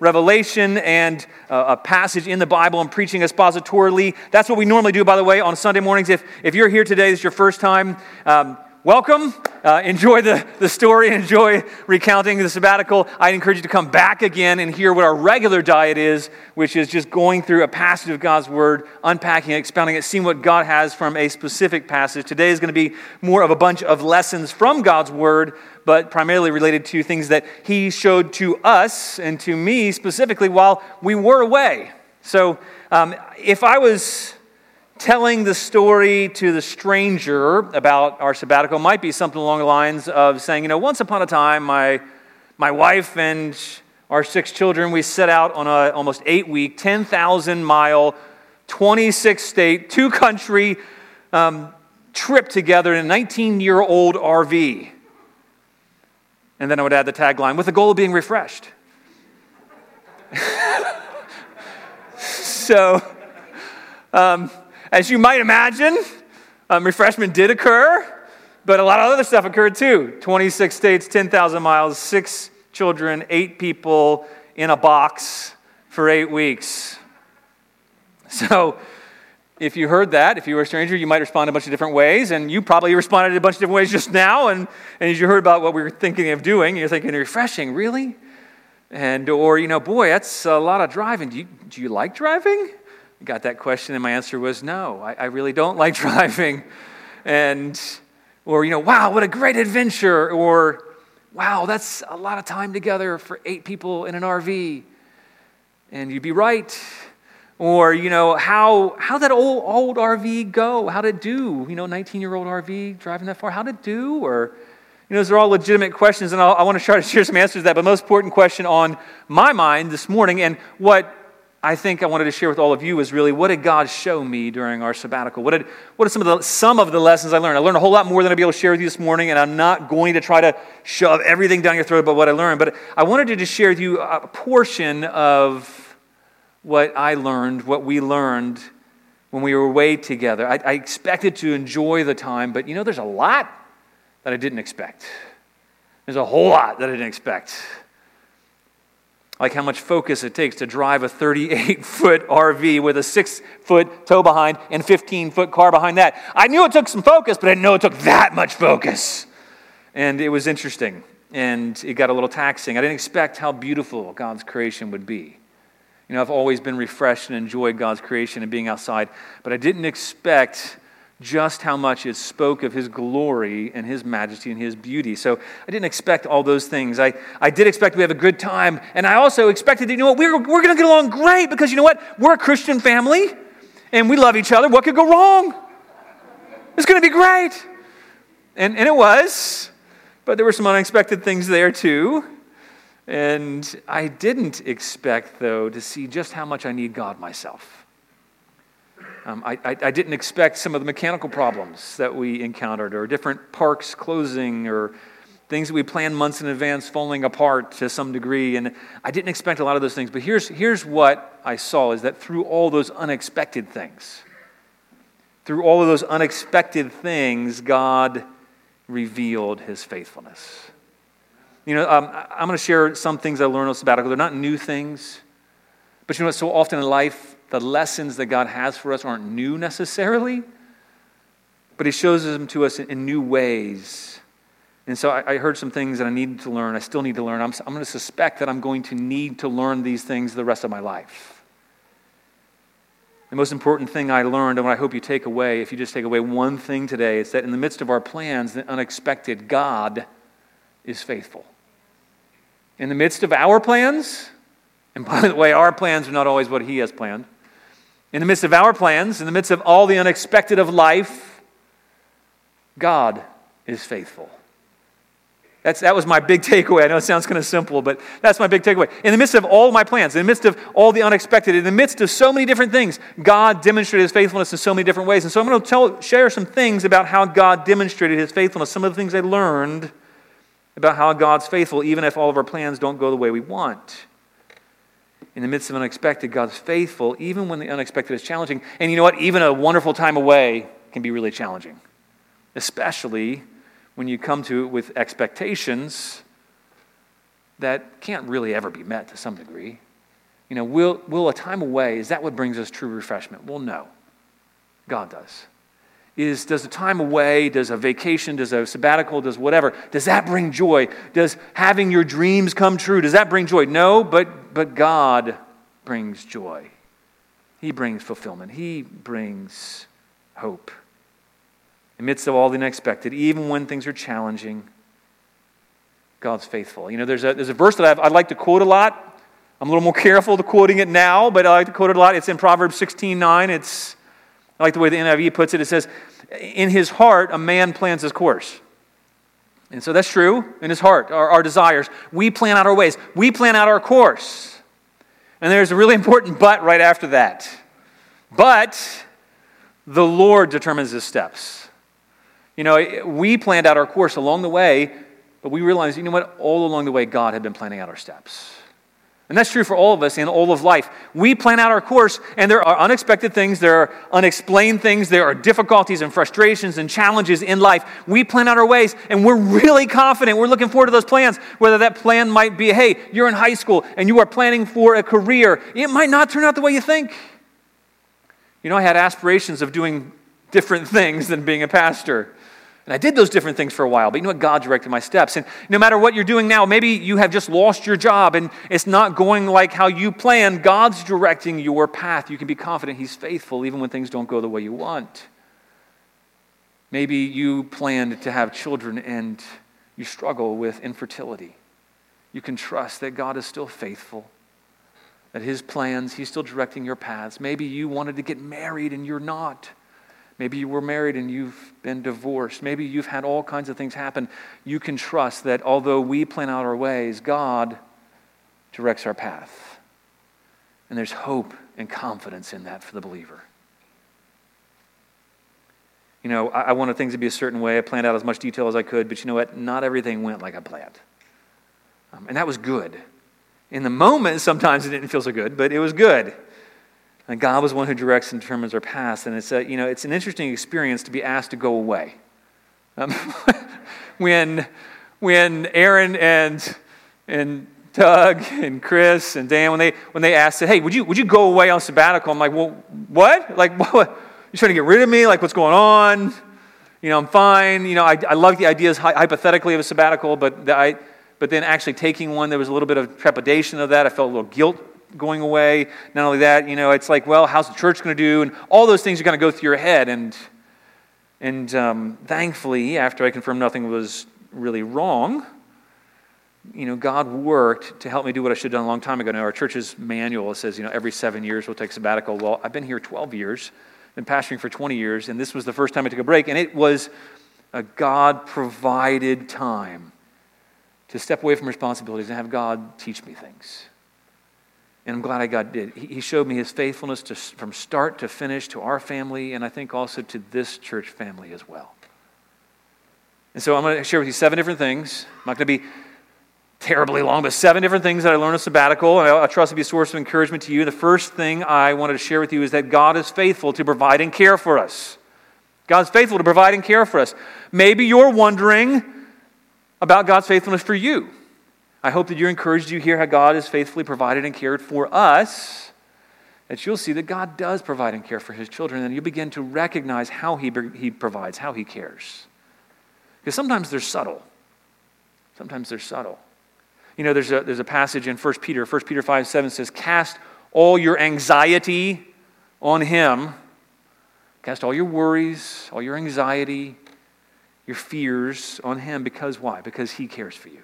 revelation and uh, a passage in the Bible and preaching expositorily. That's what we normally do, by the way, on Sunday mornings. If, if you're here today, this is your first time, um, welcome. Uh, enjoy the, the story, enjoy recounting the sabbatical. I'd encourage you to come back again and hear what our regular diet is, which is just going through a passage of God's Word, unpacking it, expounding it, seeing what God has from a specific passage. Today is going to be more of a bunch of lessons from God's Word, but primarily related to things that He showed to us and to me specifically while we were away. So um, if I was telling the story to the stranger about our sabbatical might be something along the lines of saying, you know, once upon a time, my, my wife and our six children, we set out on a almost eight week, 10,000 mile, 26 state, two country um, trip together in a 19 year old RV. And then I would add the tagline with the goal of being refreshed. so, um, as you might imagine, um, refreshment did occur, but a lot of other stuff occurred too 26 states, 10,000 miles, six children, eight people in a box for eight weeks. So, if you heard that, if you were a stranger, you might respond a bunch of different ways, and you probably responded a bunch of different ways just now. And, and as you heard about what we were thinking of doing, you're thinking, refreshing, really? And, or, you know, boy, that's a lot of driving. Do you, do you like driving? Got that question, and my answer was no, I, I really don't like driving. And, or, you know, wow, what a great adventure. Or, wow, that's a lot of time together for eight people in an RV. And you'd be right. Or, you know, how, how that old, old RV go? How did it do? You know, 19 year old RV driving that far, how did it do? Or, you know, those are all legitimate questions, and I'll, I want to try to share some answers to that. But most important question on my mind this morning, and what I think I wanted to share with all of you is really what did God show me during our sabbatical? What, did, what are some of, the, some of the lessons I learned? I learned a whole lot more than I'd be able to share with you this morning, and I'm not going to try to shove everything down your throat about what I learned, but I wanted to just share with you a portion of what I learned, what we learned when we were away together. I, I expected to enjoy the time, but you know, there's a lot that I didn't expect. There's a whole lot that I didn't expect like how much focus it takes to drive a 38 foot RV with a six foot tow behind and 15 foot car behind that. I knew it took some focus, but I didn't know it took that much focus. And it was interesting and it got a little taxing. I didn't expect how beautiful God's creation would be. You know, I've always been refreshed and enjoyed God's creation and being outside, but I didn't expect just how much it spoke of his glory and his majesty and his beauty. So I didn't expect all those things. I, I did expect we have a good time. And I also expected, that, you know what, we're, we're going to get along great because you know what? We're a Christian family and we love each other. What could go wrong? It's going to be great. And, and it was, but there were some unexpected things there too. And I didn't expect, though, to see just how much I need God myself. Um, I, I, I, didn't expect some of the mechanical problems that we encountered, or different parks closing, or things that we planned months in advance falling apart to some degree. And I didn't expect a lot of those things. But here's, here's what I saw is that through all those unexpected things, through all of those unexpected things, God revealed his faithfulness. You know, um, I'm going to share some things I learned on sabbatical. They're not new things, but you know? So often in life, the lessons that God has for us aren't new necessarily, but He shows them to us in, new ways. And so I, heard some things that I needed to learn. I still need to learn. I'm going to suspect that I'm going to need to learn these things the rest of my life. The most important thing I learned, and what I hope you take away, if you just take away one thing today, is that in the midst of our plans, the unexpected, God is faithful. In the midst of our plans, and by the way, our plans are not always what He has planned. In the midst of our plans, in the midst of all the unexpected of life, God is faithful. That's, that was my big takeaway. I know it sounds kind of simple, but that's my big takeaway. In the midst of all my plans, in the midst of all the unexpected, in the midst of so many different things, God demonstrated his faithfulness in so many different ways. And so I'm going to tell, share some things about how God demonstrated his faithfulness, some of the things I learned about how God's faithful, even if all of our plans don't go the way we want in the midst of unexpected, God's faithful, even when the unexpected is challenging. And you know what? Even a wonderful time away can be really challenging, especially when you come to it with expectations that can't really ever be met to some degree. You know, will, will a time away, is that what brings us true refreshment? Well, no. God does. Is, does a time away, does a vacation, does a sabbatical, does whatever, does that bring joy? Does having your dreams come true, does that bring joy? No, but, but God brings joy. He brings fulfillment. He brings hope. Amidst of all the unexpected, even when things are challenging, God's faithful. You know, there's a, there's a verse that I've, I'd like to quote a lot. I'm a little more careful to quoting it now, but I like to quote it a lot. It's in Proverbs 16 9. It's, I like the way the NIV puts it. It says, In his heart, a man plans his course. And so that's true in his heart, our, our desires. We plan out our ways, we plan out our course. And there's a really important but right after that. But the Lord determines his steps. You know, we planned out our course along the way, but we realized, you know what? All along the way, God had been planning out our steps. And that's true for all of us in all of life. We plan out our course, and there are unexpected things, there are unexplained things, there are difficulties and frustrations and challenges in life. We plan out our ways, and we're really confident. We're looking forward to those plans. Whether that plan might be, hey, you're in high school and you are planning for a career, it might not turn out the way you think. You know, I had aspirations of doing different things than being a pastor. And I did those different things for a while, but you know what? God directed my steps. And no matter what you're doing now, maybe you have just lost your job and it's not going like how you planned. God's directing your path. You can be confident He's faithful even when things don't go the way you want. Maybe you planned to have children and you struggle with infertility. You can trust that God is still faithful, that His plans, He's still directing your paths. Maybe you wanted to get married and you're not. Maybe you were married and you've been divorced. Maybe you've had all kinds of things happen. You can trust that although we plan out our ways, God directs our path. And there's hope and confidence in that for the believer. You know, I, wanted things to be a certain way. I planned out as much detail as I could, but you know what? Not everything went like I planned. Um, and that was good. In the moment, sometimes it didn't feel so good, but it was good. And God was one who directs and determines our path. And it's, a, you know, it's an interesting experience to be asked to go away. Um, when, when Aaron and, and Doug and Chris and Dan, when they, when they asked, hey, would you, would you go away on sabbatical? I'm like, well, what? Like, what? You're trying to get rid of me? Like, what's going on? You know, I'm fine. You know, I, I love the ideas hypothetically of a sabbatical, but, the, I, but then actually taking one, there was a little bit of trepidation of that. I felt a little guilt going away. Not only that, you know, it's like, well, how's the church going to do? And all those things are going to go through your head. And, and um, thankfully, after I confirmed nothing was really wrong, you know, God worked to help me do what I should have done a long time ago. Now, our church's manual says, you know, every seven years we'll take sabbatical. Well, I've been here 12 years, been pastoring for 20 years, and this was the first time I took a break, and it was a God provided time to step away from responsibilities and have God teach me things. And I'm glad I God did. He showed me his faithfulness to, from start to finish to our family, and I think also to this church family as well. And so I'm going to share with you seven different things. I'm not going to be terribly long, but seven different things that I learned at sabbatical, and I, I trust to be a source of encouragement to you. The first thing I wanted to share with you is that God is faithful to provide and care for us. God's faithful to provide and care for us. Maybe you're wondering about God's faithfulness for you. I hope that you're encouraged. You hear how God has faithfully provided and cared for us. That you'll see that God does provide and care for his children, and you'll begin to recognize how he, he provides, how he cares. Because sometimes they're subtle. Sometimes they're subtle. You know, there's a, there's a passage in 1 Peter. 1 Peter 5 7 says, Cast all your anxiety on him. Cast all your worries, all your anxiety, your fears on him. Because why? Because he cares for you.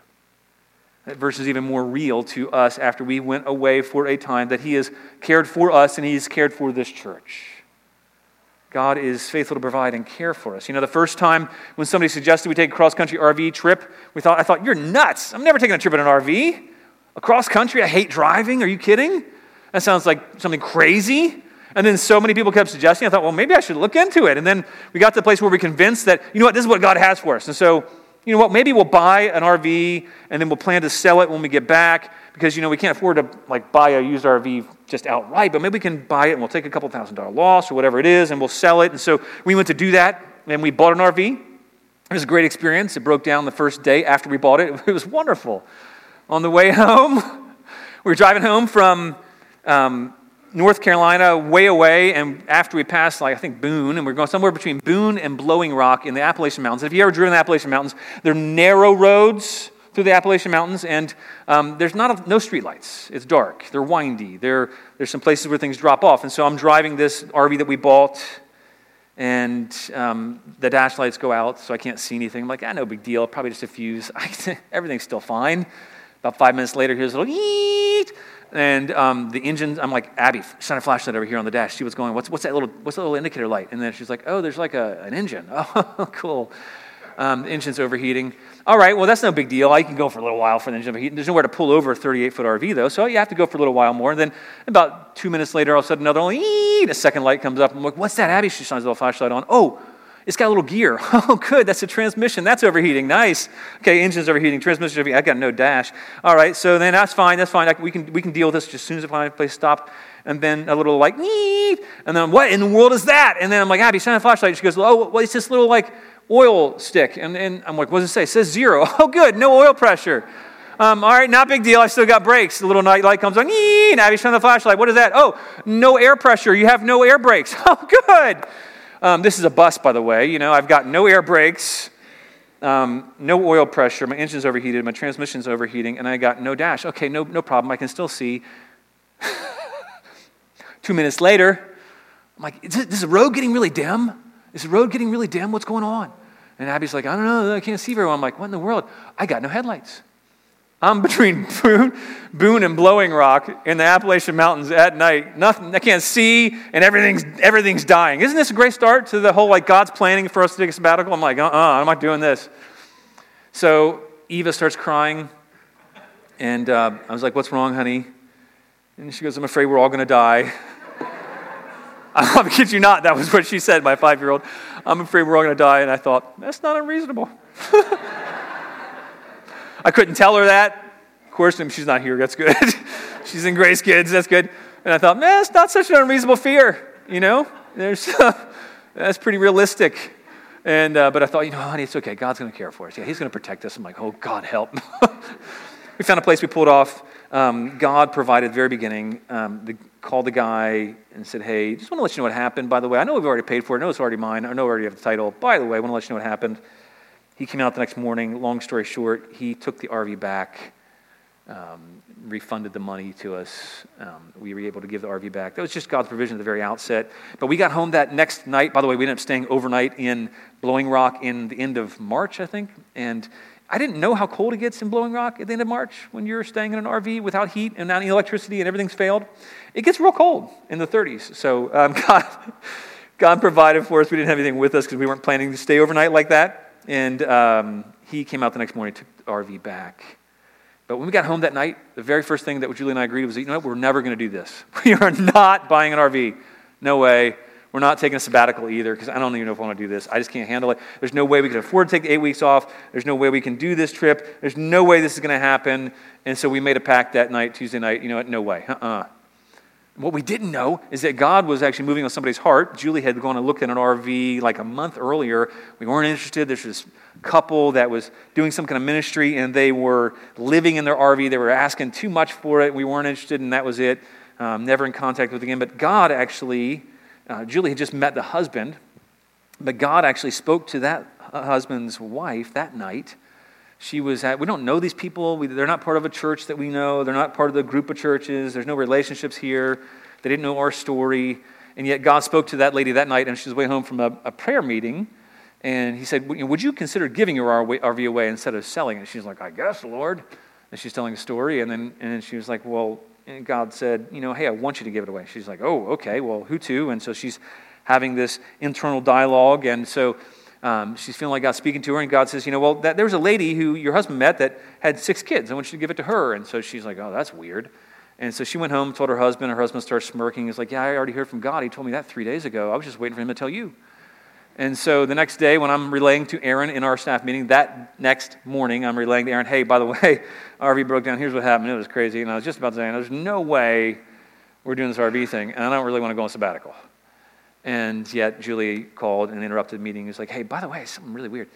That verse is even more real to us after we went away for a time, that He has cared for us and He's cared for this church. God is faithful to provide and care for us. You know, the first time when somebody suggested we take a cross country RV trip, we thought, I thought, you're nuts. I'm never taking a trip in an RV. Across country, I hate driving. Are you kidding? That sounds like something crazy. And then so many people kept suggesting, I thought, well, maybe I should look into it. And then we got to the place where we're convinced that, you know what, this is what God has for us. And so you know what, maybe we'll buy an RV and then we'll plan to sell it when we get back because, you know, we can't afford to like buy a used RV just outright, but maybe we can buy it and we'll take a couple thousand dollar loss or whatever it is and we'll sell it. And so we went to do that and we bought an RV. It was a great experience. It broke down the first day after we bought it. It was wonderful. On the way home, we were driving home from um, North Carolina, way away, and after we passed, like I think Boone, and we're going somewhere between Boone and Blowing Rock in the Appalachian Mountains. If you ever driven the Appalachian Mountains, they're narrow roads through the Appalachian Mountains, and um, there's not a, no streetlights. It's dark. They're windy. There, there's some places where things drop off, and so I'm driving this RV that we bought, and um, the dash lights go out, so I can't see anything. I'm like, ah, no big deal. Probably just a fuse. Everything's still fine. About five minutes later, here's a little eeet, and um, the engine. I'm like, Abby, shine a flashlight over here on the dash. See what's going. What's what's that little what's that little indicator light? And then she's like, oh, there's like a, an engine. Oh, cool. Um, the engine's overheating. All right, well, that's no big deal. I can go for a little while for the engine overheating. There's nowhere to pull over a 38 foot RV, though, so you have to go for a little while more. And then about two minutes later, all of a sudden, another a second light comes up. I'm like, what's that? Abby, she shines a little flashlight on. Oh, it's got a little gear. Oh, good. That's a transmission. That's overheating. Nice. Okay, engine's overheating. Transmission's overheating. I got no dash. All right, so then that's fine. That's fine. I, we, can, we can deal with this just as soon as I find a place to stop. And then a little like, and then what in the world is that? And then I'm like, Abby, shine a flashlight. She goes, oh, well, it's this little like oil stick. And, and I'm like, what does it say? It says zero. Oh, good, no oil pressure. Um, all right, not big deal. I still got brakes. The little night light comes on. And Abby's on the flashlight. What is that? Oh, no air pressure. You have no air brakes. Oh, good. Um, this is a bus, by the way. You know, I've got no air brakes, um, no oil pressure. My engine's overheated. My transmission's overheating, and I got no dash. Okay, no, no problem. I can still see. Two minutes later, I'm like, is this, is the road getting really dim? Is the road getting really dim? What's going on? And Abby's like, I don't know, I can't see very well. I'm like, what in the world? I got no headlights. I'm between Boone, and Blowing Rock in the Appalachian Mountains at night. Nothing, I can't see, and everything's, everything's dying. Isn't this a great start to the whole like God's planning for us to take a sabbatical? I'm like, uh uh-uh, uh, I'm not doing this. So Eva starts crying, and uh, I was like, What's wrong, honey? And she goes, I'm afraid we're all going to die. I kid you not, that was what she said, my five year old. I'm afraid we're all going to die. And I thought, that's not unreasonable. I couldn't tell her that. Of course, she's not here. That's good. she's in Grace Kids. That's good. And I thought, man, it's not such an unreasonable fear. You know, there's that's pretty realistic. And uh, but I thought, you know, honey, it's okay. God's going to care for us. Yeah, He's going to protect us. I'm like, oh, God help. we found a place we pulled off. Um, God provided very beginning. Um, the, called the guy and said, Hey, just want to let you know what happened, by the way. I know we've already paid for it. I know it's already mine. I know we already have the title. By the way, I want to let you know what happened. He came out the next morning. Long story short, he took the RV back, um, refunded the money to us. Um, we were able to give the RV back. That was just God's provision at the very outset. But we got home that next night. By the way, we ended up staying overnight in Blowing Rock in the end of March, I think. And I didn't know how cold it gets in Blowing Rock at the end of March when you're staying in an RV without heat and not any electricity and everything's failed. It gets real cold in the 30s. So um, God, God provided for us. We didn't have anything with us because we weren't planning to stay overnight like that. And um, He came out the next morning, took the RV back. But when we got home that night, the very first thing that Julie and I agreed was, you know what, we're never going to do this. We are not buying an RV. No way. We're not taking a sabbatical either because I don't even know if I want to do this. I just can't handle it. There's no way we can afford to take eight weeks off. There's no way we can do this trip. There's no way this is going to happen. And so we made a pact that night, Tuesday night. You know what? No way. Uh-uh. What we didn't know is that God was actually moving on somebody's heart. Julie had gone and looked at an RV like a month earlier. We weren't interested. There's this couple that was doing some kind of ministry, and they were living in their RV. They were asking too much for it. We weren't interested, and that was it. Um, never in contact with again. But God actually uh, Julie had just met the husband, but God actually spoke to that husband's wife that night. She was at, we don't know these people. We, they're not part of a church that we know. They're not part of the group of churches. There's no relationships here. They didn't know our story. And yet God spoke to that lady that night, and she was way home from a, a prayer meeting. And he said, Would you consider giving your RV away instead of selling it? She's like, I guess, Lord. And she's telling a story. And then, and she was like, Well, God said, you know, hey, I want you to give it away. She's like, oh, okay, well, who to? And so she's having this internal dialogue. And so um, she's feeling like God's speaking to her. And God says, you know, well, that, there was a lady who your husband met that had six kids. I want you to give it to her. And so she's like, oh, that's weird. And so she went home, told her husband. Her husband starts smirking. He's like, yeah, I already heard from God. He told me that three days ago. I was just waiting for him to tell you. And so the next day, when I'm relaying to Aaron in our staff meeting, that next morning, I'm relaying to Aaron, hey, by the way, RV broke down. Here's what happened. It was crazy. And I was just about to say, there's no way we're doing this RV thing, and I don't really want to go on sabbatical. And yet, Julie called and interrupted the meeting. He's like, hey, by the way, something really weird.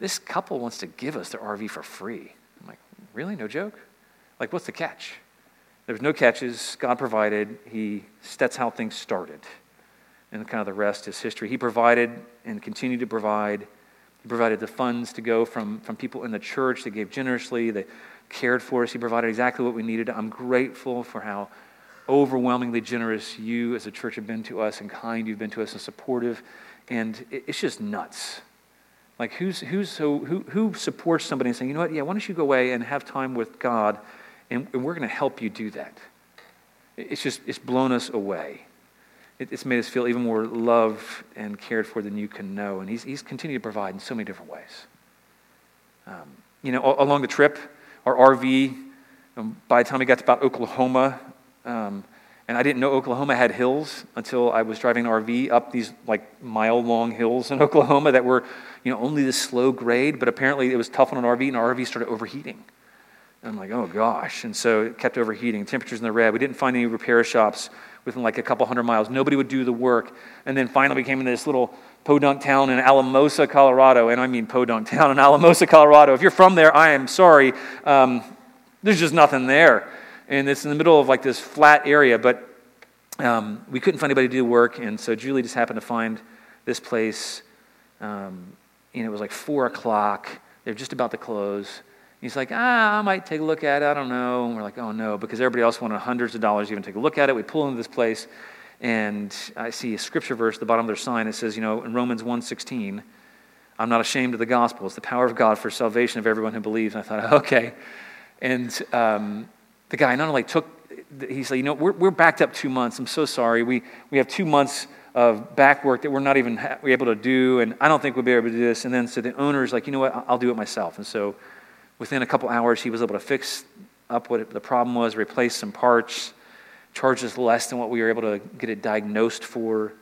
This couple wants to give us their RV for free. I'm like, really? No joke? Like, what's the catch? There was no catches. God provided. He, that's how things started. And kind of the rest is history. He provided and continued to provide. He provided the funds to go from, from people in the church that gave generously, that cared for us. He provided exactly what we needed. I'm grateful for how overwhelmingly generous you as a church have been to us and kind you've been to us and supportive. And it's just nuts. Like, who's, who's so, who, who supports somebody and saying, you know what, yeah, why don't you go away and have time with God, and, and we're going to help you do that? It's just, it's blown us away. It, it's made us feel even more loved and cared for than you can know. And he's, he's continued to provide in so many different ways. Um, you know, along the trip, our RV, um, by the time we got to about Oklahoma, um, and I didn't know Oklahoma had hills until I was driving an RV up these like mile long hills in Oklahoma that were, you know, only this slow grade, but apparently it was tough on an RV and our RV started overheating. And I'm like, oh gosh. And so it kept overheating. Temperatures in the red. We didn't find any repair shops within like a couple hundred miles. Nobody would do the work. And then finally we came into this little podunk town in Alamosa, Colorado. And I mean podunk town in Alamosa, Colorado. If you're from there, I am sorry. Um, there's just nothing there and it's in the middle of like this flat area, but um, we couldn't find anybody to do work, and so Julie just happened to find this place. Um, and it was like four o'clock. They're just about to close. He's like, ah, I might take a look at it. I don't know. And we're like, oh no, because everybody else wanted hundreds of dollars to even take a look at it. We pull into this place, and I see a scripture verse at the bottom of their sign. It says, you know, in Romans 1.16, I'm not ashamed of the gospel. It's the power of God for salvation of everyone who believes. And I thought, okay. And um, the guy not only took, he said, you know, we're, we're backed up two months. I'm so sorry. We, we have two months of back work that we're not even ha- able to do, and I don't think we'll be able to do this. And then so the owner's like, you know what, I'll do it myself. And so within a couple hours, he was able to fix up what it, the problem was, replace some parts, charge us less than what we were able to get it diagnosed for.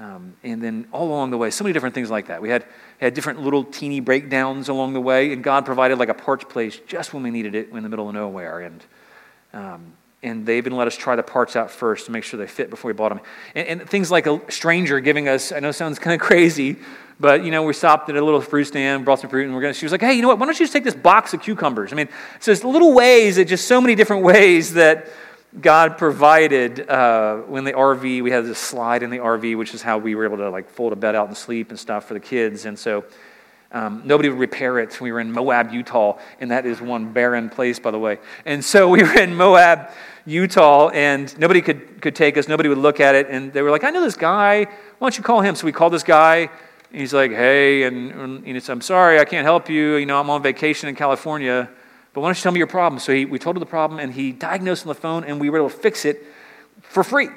Um, and then all along the way, so many different things like that. We had, had different little teeny breakdowns along the way, and God provided like a parts place just when we needed it in the middle of nowhere. And um, and they even let us try the parts out first to make sure they fit before we bought them. And, and things like a stranger giving us, I know it sounds kind of crazy, but you know, we stopped at a little fruit stand, brought some fruit, and we're gonna, she was like, hey, you know what, why don't you just take this box of cucumbers? I mean, so there's little ways, that just so many different ways that God provided uh, when the RV, we had this slide in the RV, which is how we were able to like fold a bed out and sleep and stuff for the kids. And so um, nobody would repair it. We were in Moab, Utah, and that is one barren place, by the way. And so we were in Moab, Utah, and nobody could, could take us. Nobody would look at it. And they were like, I know this guy. Why don't you call him? So we called this guy. And he's like, hey, and, and said, I'm sorry, I can't help you. You know, I'm on vacation in California. But why don't you tell me your problem? So he, we told him the problem, and he diagnosed on the phone, and we were able to fix it for free.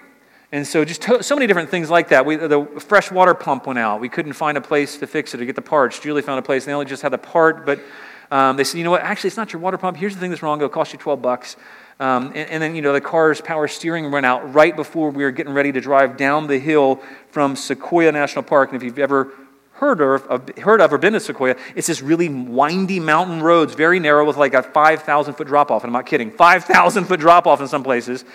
And so, just to, so many different things like that. We, the fresh water pump went out. We couldn't find a place to fix it or get the parts. Julie found a place. They only just had the part, but um, they said, you know what? Actually, it's not your water pump. Here's the thing that's wrong. It'll cost you 12 bucks. Um, and, and, then, you know, the car's power steering went out right before we were getting ready to drive down the hill from Sequoia National Park. And if you've ever heard of, heard of or been to Sequoia, it's this really windy mountain roads, very narrow with like a 5,000 foot drop off. And I'm not kidding, 5,000 foot drop off in some places.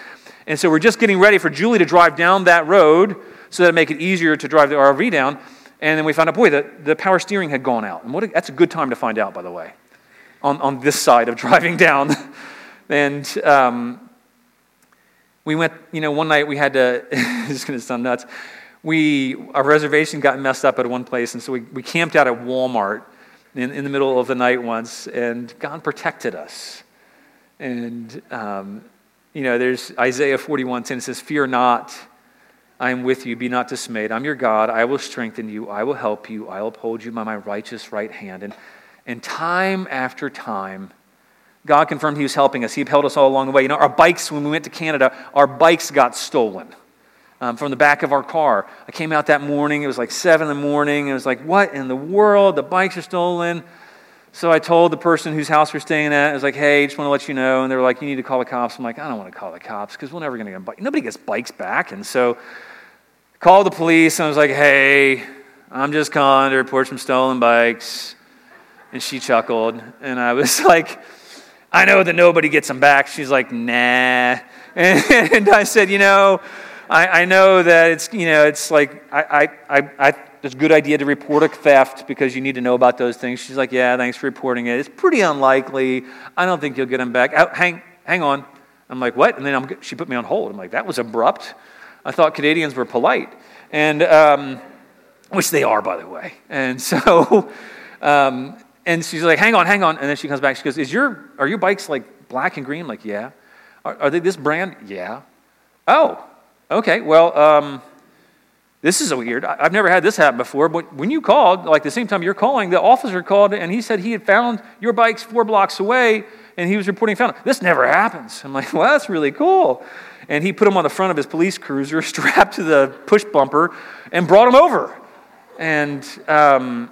And so we're just getting ready for Julie to drive down that road so that it make it easier to drive the RV down. And then we found out, boy, the, the power steering had gone out. And what a, that's a good time to find out, by the way, on, on this side of driving down. and um, we went, you know, one night we had to, this is going to sound nuts. We, our reservation got messed up at one place, and so we, we camped out at Walmart in, in the middle of the night once, and God protected us. And um, you know, there's Isaiah 41 10. Says, Fear not, I am with you. Be not dismayed. I'm your God. I will strengthen you. I will help you. I will uphold you by my righteous right hand. And, and time after time, God confirmed He was helping us. He upheld us all along the way. You know, our bikes, when we went to Canada, our bikes got stolen. Um, from the back of our car. I came out that morning. It was like 7 in the morning. It was like, what in the world? The bikes are stolen. So I told the person whose house we're staying at, I was like, hey, just want to let you know. And they were like, you need to call the cops. I'm like, I don't want to call the cops because we're never going to get bikes. Nobody gets bikes back. And so I called the police and I was like, hey, I'm just calling to report some stolen bikes. And she chuckled. And I was like, I know that nobody gets them back. She's like, nah. And I said, you know, I, I know that it's, you know, it's like, I, I, I, I it's a good idea to report a theft because you need to know about those things. She's like, Yeah, thanks for reporting it. It's pretty unlikely. I don't think you'll get them back. Oh, hang, hang on. I'm like, what? And then I'm, she put me on hold. I'm like, that was abrupt. I thought Canadians were polite. And, um, which they are, by the way. And so, um, and she's like, hang on, hang on. And then she comes back. She goes, is your, are your bikes like black and green? I'm like, yeah. Are, are they this brand? Yeah. Oh, okay. Well, um, this is weird. I've never had this happen before, but when you called, like the same time you're calling, the officer called and he said he had found your bikes four blocks away and he was reporting found. This never happens. I'm like, well, that's really cool. And he put them on the front of his police cruiser, strapped to the push bumper, and brought them over. And, um,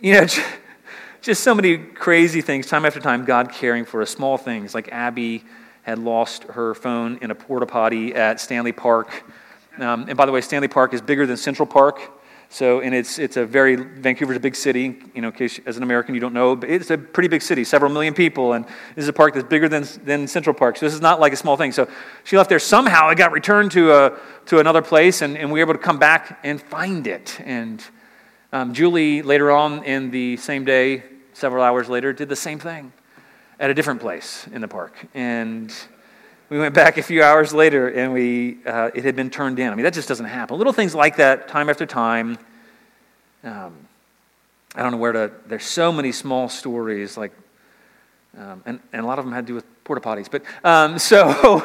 you know, just so many crazy things, time after time, God caring for us, small things like Abby had lost her phone in a porta potty at Stanley Park um, and by the way, Stanley Park is bigger than Central Park. So, and it's, it's a very, Vancouver's a big city, you know, in case as an American you don't know, but it's a pretty big city, several million people, and this is a park that's bigger than, than Central Park. So this is not like a small thing. So she left there. Somehow it got returned to, a, to another place, and, and we were able to come back and find it. And um, Julie, later on in the same day, several hours later, did the same thing at a different place in the park. And we went back a few hours later and we, uh, it had been turned in. I mean, that just doesn't happen. Little things like that, time after time. Um, I don't know where to, there's so many small stories, like, um, and, and a lot of them had to do with porta potties. But um, so,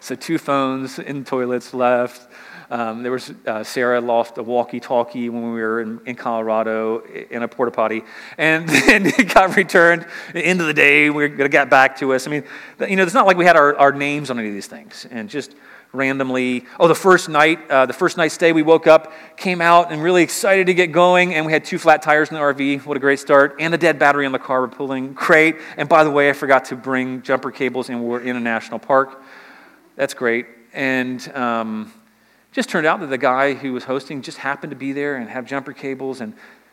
so two phones in toilets left. Um, there was uh, Sarah lost a walkie-talkie when we were in, in Colorado in a porta potty, and then it got returned. At the end of the day, we get back to us. I mean, you know, it's not like we had our, our names on any of these things, and just randomly. Oh, the first night, uh, the first night stay, we woke up, came out, and really excited to get going, and we had two flat tires in the RV. What a great start! And a dead battery in the car. We're pulling great. And by the way, I forgot to bring jumper cables, and we're in a national park. That's great. And um, just turned out that the guy who was hosting just happened to be there and have jumper cables, and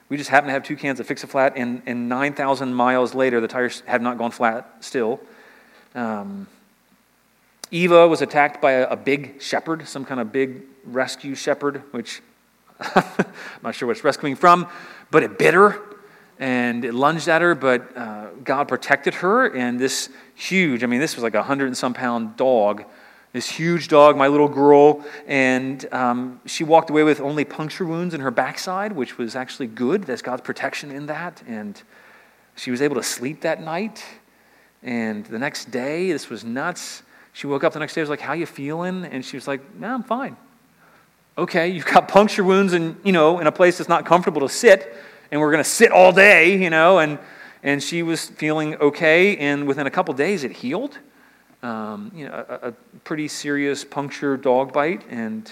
we just happened to have two cans of Fix a Flat, and, and 9,000 miles later, the tires have not gone flat still. Um, Eva was attacked by a, a, big shepherd, some kind of big rescue shepherd, which I'm not sure what it's rescuing from, but it bit her and it lunged at her, but uh, God protected her, and this huge, I mean, this was like a hundred and some pound dog this huge dog, my little girl, and um, she walked away with only puncture wounds in her backside, which was actually good. There's God's protection in that. And she was able to sleep that night. And the next day, this was nuts. She woke up the next day, I was like, How you feeling? And she was like, No, I'm fine. Okay, you've got puncture wounds and you know, in a place that's not comfortable to sit, and we're gonna sit all day, you know, and and she was feeling okay, and within a couple days it healed um, you know, a, a, pretty serious puncture dog bite. And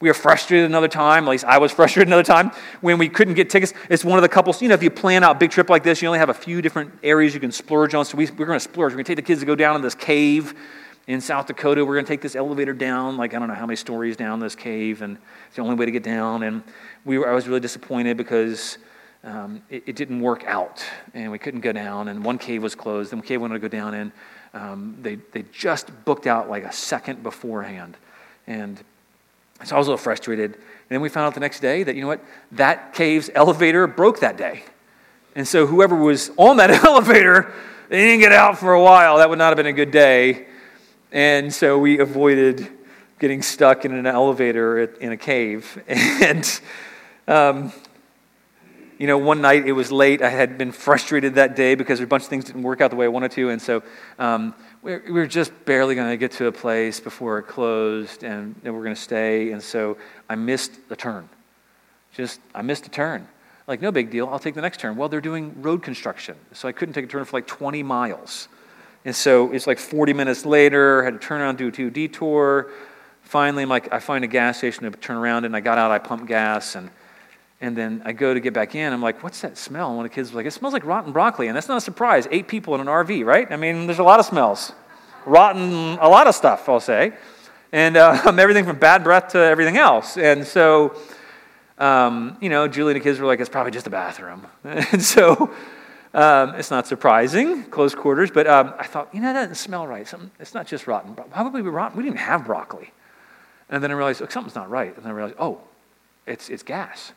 we were frustrated another time, at least I was frustrated another time, when we couldn't get tickets. It's one of the couples, you know, if you plan out a big trip like this, you only have a few different areas you can splurge on. So we, we're going to splurge. We're going to take the kids to go down in this cave in South Dakota. We're going to take this elevator down, like I don't know how many stories down this cave, and it's the only way to get down. And we were, I was really disappointed because um, it, it, didn't work out, and we couldn't go down. And one cave was closed, and one cave wanted to go down in. Um, they, they just booked out like a second beforehand. And so I was a little frustrated. And then we found out the next day that, you know what, that cave's elevator broke that day. And so whoever was on that elevator, they didn't get out for a while. That would not have been a good day. And so we avoided getting stuck in an elevator in a cave. And um, you know, one night it was late. I had been frustrated that day because a bunch of things didn't work out the way I wanted to. And so um, we, we were just barely going to get to a place before it closed and then we we're going to stay. And so I missed the turn. Just, I missed a turn. Like, no big deal. I'll take the next turn. Well, they're doing road construction. So I couldn't take a turn for like 20 miles. And so it's like 40 minutes later, I had to turn around, do a detour. Finally, I'm like, I find a gas station to turn around, and I got out, I pumped gas, and and then I go to get back in. I'm like, what's that smell? And one of the kids was like, it smells like rotten broccoli. And that's not a surprise. Eight people in an RV, right? I mean, there's a lot of smells. Rotten, a lot of stuff, I'll say. And um, everything from bad breath to everything else. And so, um, you know, Julie and the kids were like, it's probably just a bathroom. and so um, it's not surprising, close quarters. But um, I thought, you know, that doesn't smell right. Something, it's not just rotten. How would we be rotten? We didn't have broccoli. And then I realized, oh, something's not right. And then I realized, oh, it's, it's gas.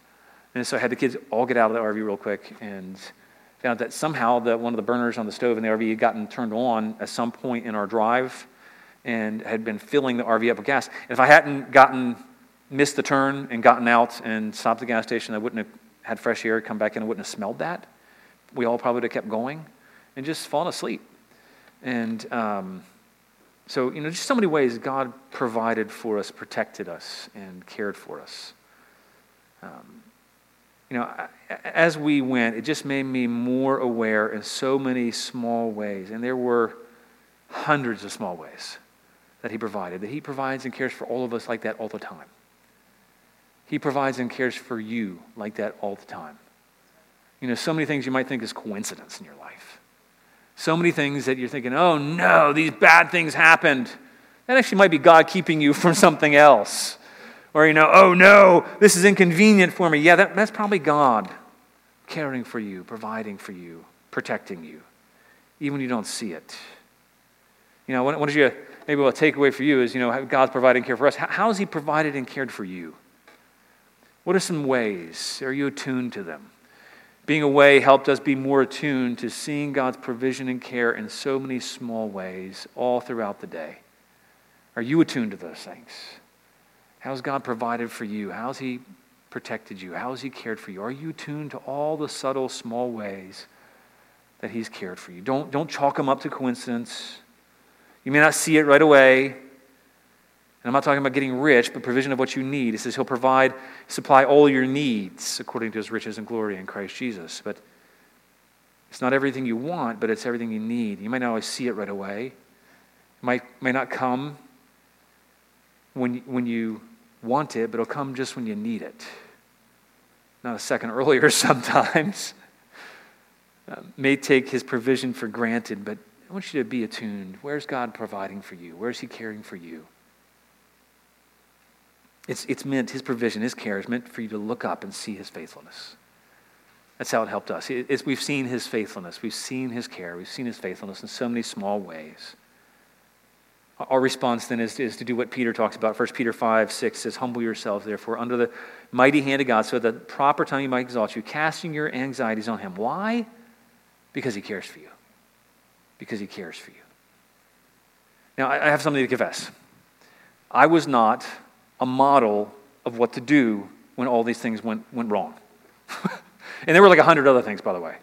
And so I had the kids all get out of the RV real quick, and Found that somehow the, one of the burners on the stove in the RV had gotten turned on at some point in our drive and had been filling the RV up with gas. And if I hadn't gotten, missed the turn and gotten out and stopped the gas station, I wouldn't have had fresh air come back in. I wouldn't have smelled that. We all probably would have kept going and just fallen asleep. And um, so, you know, just so many ways God provided for us, protected us, and cared for us. Um, you know, as we went, it just made me more aware in so many small ways. And there were hundreds of small ways that He provided, that He provides and cares for all of us like that all the time. He provides and cares for you like that all the time. You know, so many things you might think is coincidence in your life. So many things that you're thinking, oh no, these bad things happened. That actually might be God keeping you from something else. Or, you know, oh no, this is inconvenient for me. Yeah, that, that's probably God caring for you, providing for you, protecting you, even when you don't see it. You know, what, what is you, maybe what takeaway for you is, you know, God's providing care for us. How, how has He provided and cared for you? What are some ways? Are you attuned to them? Being away helped us be more attuned to seeing God's provision and care in so many small ways all throughout the day. Are you attuned to those things? How's God provided for you? How's He protected you? How has He cared for you? Are you tuned to all the subtle, small ways that He's cared for you? Don't, don't chalk them up to coincidence. You may not see it right away. And I'm not talking about getting rich, but provision of what you need. It says He'll provide, supply all your needs according to His riches and glory in Christ Jesus. But it's not everything you want, but it's everything you need. You might not always see it right away. It might, may not come when, when you want it, but it'll come just when you need it. Not a second earlier sometimes. Uh, may take his provision for granted, but I want you to be attuned. Where's God providing for you? Where's he caring for you? It's, it's meant, his provision, his care is meant for you to look up and see his faithfulness. That's how it helped us. It, we've seen his faithfulness. We've seen his care. We've seen his faithfulness in so many small ways. Our response then is, is to do what Peter talks about. 1 Peter 5, 6 says, Humble yourselves, therefore, under the mighty hand of God, so that at the proper time he might exalt you, casting your anxieties on him. Why? Because he cares for you. Because he cares for you. Now, I have something to confess. I was not a model of what to do when all these things went, went wrong. and there were like a hundred other things, by the way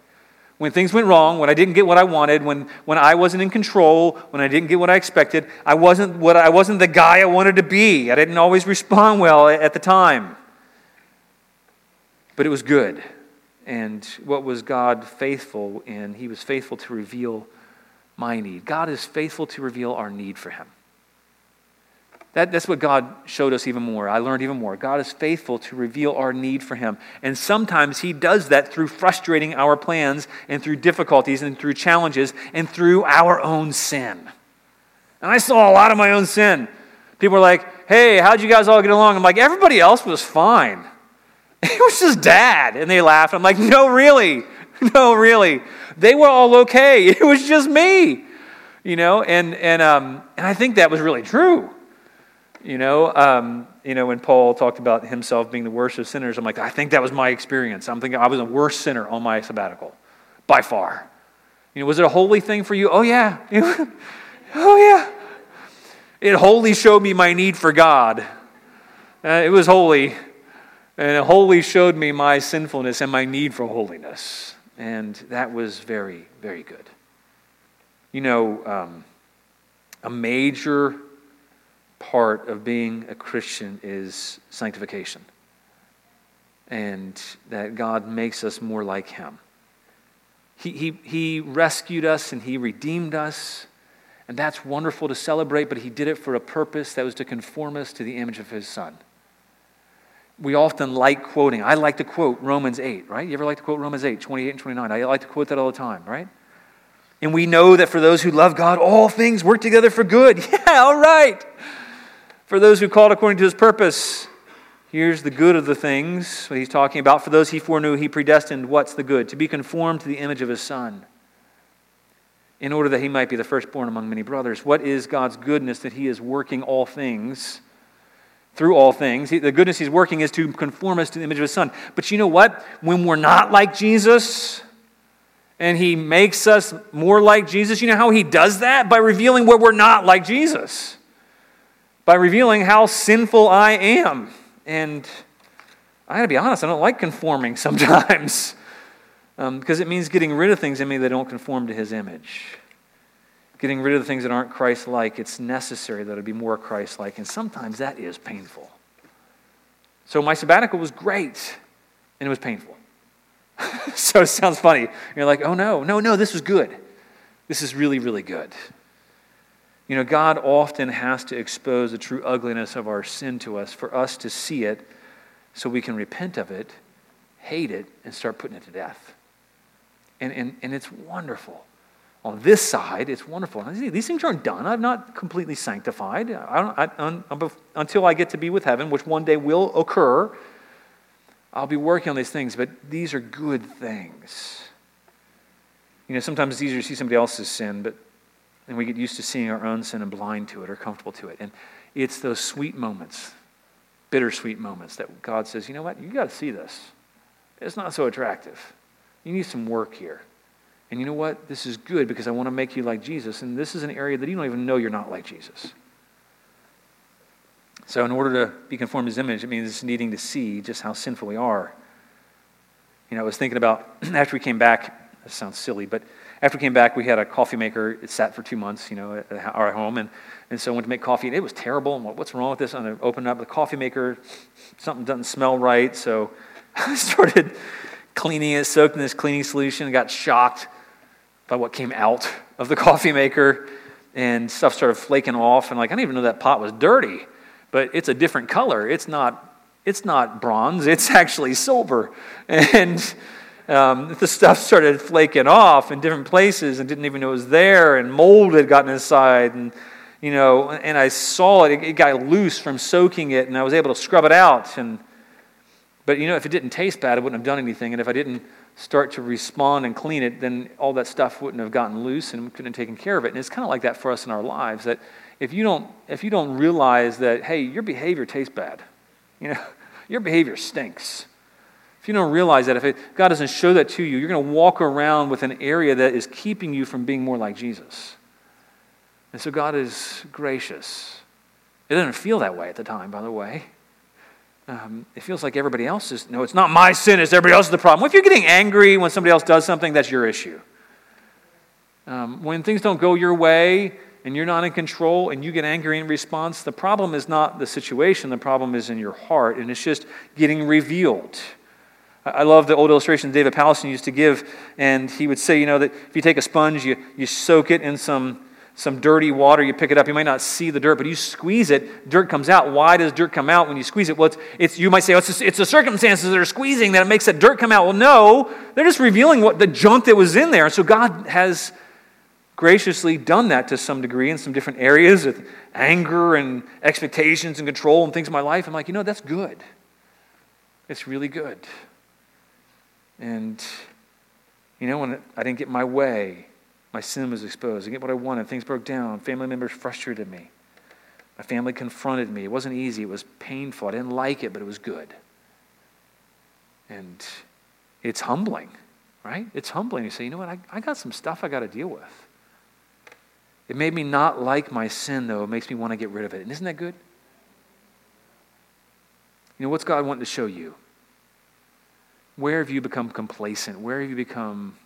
when things went wrong, when I didn't get what I wanted, when, when I wasn't in control, when I didn't get what I expected, I wasn't, what, I wasn't the guy I wanted to be. I didn't always respond well at the time. But it was good. And what was God faithful in? He was faithful to reveal my need. God is faithful to reveal our need for Him. That, that's what God showed us even more. I learned even more. God is faithful to reveal our need for Him. And sometimes He does that through frustrating our plans and through difficulties and through challenges and through our own sin. And I saw a lot of my own sin. People were like, hey, how'd you guys all get along? I'm like, everybody else was fine. It was just dad. And they laughed. I'm like, no, really. No, really. They were all okay. It was just me. You know, and, and, um, and I think that was really true. You know, um, you know, when Paul talked about himself being the worst of sinners, I'm like, I think that was my experience. I'm thinking I was the worst sinner on my sabbatical, by far. You know, was it a holy thing for you? Oh yeah, oh yeah. It wholly showed me my need for God. Uh, it was holy, and it wholly showed me my sinfulness and my need for holiness, and that was very, very good. You know, um, a major part of being a Christian is sanctification. And that God makes us more like Him. He, he, he rescued us and He redeemed us. And that's wonderful to celebrate, but He did it for a purpose that was to conform us to the image of His Son. We often like quoting. I like to quote Romans 8, right? You ever like to quote Romans 8, 28 and 29? I like to quote that all the time, right? And we know that for those who love God, all things work together for good. Yeah, all right for those who called according to his purpose. Here's the good of the things what he's talking about. For those he foreknew, he predestined what's the good? To be conformed to the image of his son, in order that he might be the firstborn among many brothers. What is God's goodness that he is working all things? Through all things. The goodness he's working is to conform us to the image of his son. But you know what? When we're not like Jesus, and he makes us more like Jesus. You know how he does that? By revealing where we're not like Jesus, by revealing how sinful I am. And I gotta be honest, I don't like conforming sometimes because um, it means getting rid of things in me that don't conform to his image. Getting rid of the things that aren't Christ like. It's necessary that it be more Christ like, and sometimes that is painful. So my sabbatical was great, and it was painful. so it sounds funny. You're like, oh no, no, no, this was good. This is really, really good. You know, God often has to expose the true ugliness of our sin to us for us to see it so we can repent of it, hate it, and start putting it to death. And, and, and it's wonderful. On this side, it's wonderful. These things aren't done. I'm not completely sanctified I I, until I get to be with heaven, which one day will occur. I'll be working on these things, but these are good things. You know, sometimes it's easier to see somebody else's sin, but and we get used to seeing our own sin and blind to it or comfortable to it. And it's those sweet moments, bittersweet moments that God says, you know what, you got to see this. It's not so attractive. You need some work here. And you know what? This is good because I want to make you like Jesus. And this is an area that you don't even know you're not like Jesus. So, in order to be conformed to his image, it means needing to see just how sinful we are. You know, I was thinking about after we came back, this sounds silly, but after we came back, we had a coffee maker. It sat for two months, you know, at our home. And, and so I went to make coffee, and it was terrible. And what's wrong with this? And I opened up the coffee maker. Something doesn't smell right. So I started cleaning it, soaked in this cleaning solution, got shocked by what came out of the coffee maker. And stuff started flaking off. And like, I didn't even know that pot was dirty but it's a different color. It's not, it's not bronze, it's actually silver. And um, the stuff started flaking off in different places and didn't even know it was there, and mold had gotten inside. And, you know, and I saw it, it got loose from soaking it, and I was able to scrub it out. And, but, you know, if it didn't taste bad, it wouldn't have done anything. And if I didn't start to respond and clean it, then all that stuff wouldn't have gotten loose and we couldn't have taken care of it. And it's kind of like that for us in our lives that if you don't, if you don't realize that, hey, your behavior tastes bad, you know, your behavior stinks. If you don't realize that, if it, God doesn't show that to you, you're going to walk around with an area that is keeping you from being more like Jesus. And so God is gracious. It doesn't feel that way at the time, by the way. Um, it feels like everybody else is, no, it's not my sin, it's everybody else's the problem. Well, if you're getting angry when somebody else does something, that's your issue. Um, when things don't go your way, and you're not in control and you get angry in response, the problem is not the situation, the problem is in your heart, and it's just getting revealed. I love the old illustration David Powlison used to give, and he would say, you know, that if you take a sponge, you, you soak it in some, some dirty water, you pick it up, you might not see the dirt, but you squeeze it, dirt comes out. Why does dirt come out when you squeeze it? Well, it's, it's you might say, oh, it's, it's the circumstances that are squeezing that it makes that dirt come out. Well, no, they're just revealing what the junk that was in there. So God has graciously done that to some degree in some different areas with anger and expectations and control and things in my life. I'm like, you know, that's good. It's really good. And, you know, when I didn't get my way, my sin was exposed. I get what I wanted. Things broke down. Family members frustrated me. My family confronted me. It wasn't easy. It was painful. I didn't like it, but it was good. And it's humbling, right? It's humbling. You say, you know what? I, I got some stuff I got to deal with. It made me not like my sin, though. It makes me want to get rid of it. And isn't that good? You know, what's God wanting to show you? Where have you become complacent? Where have you become,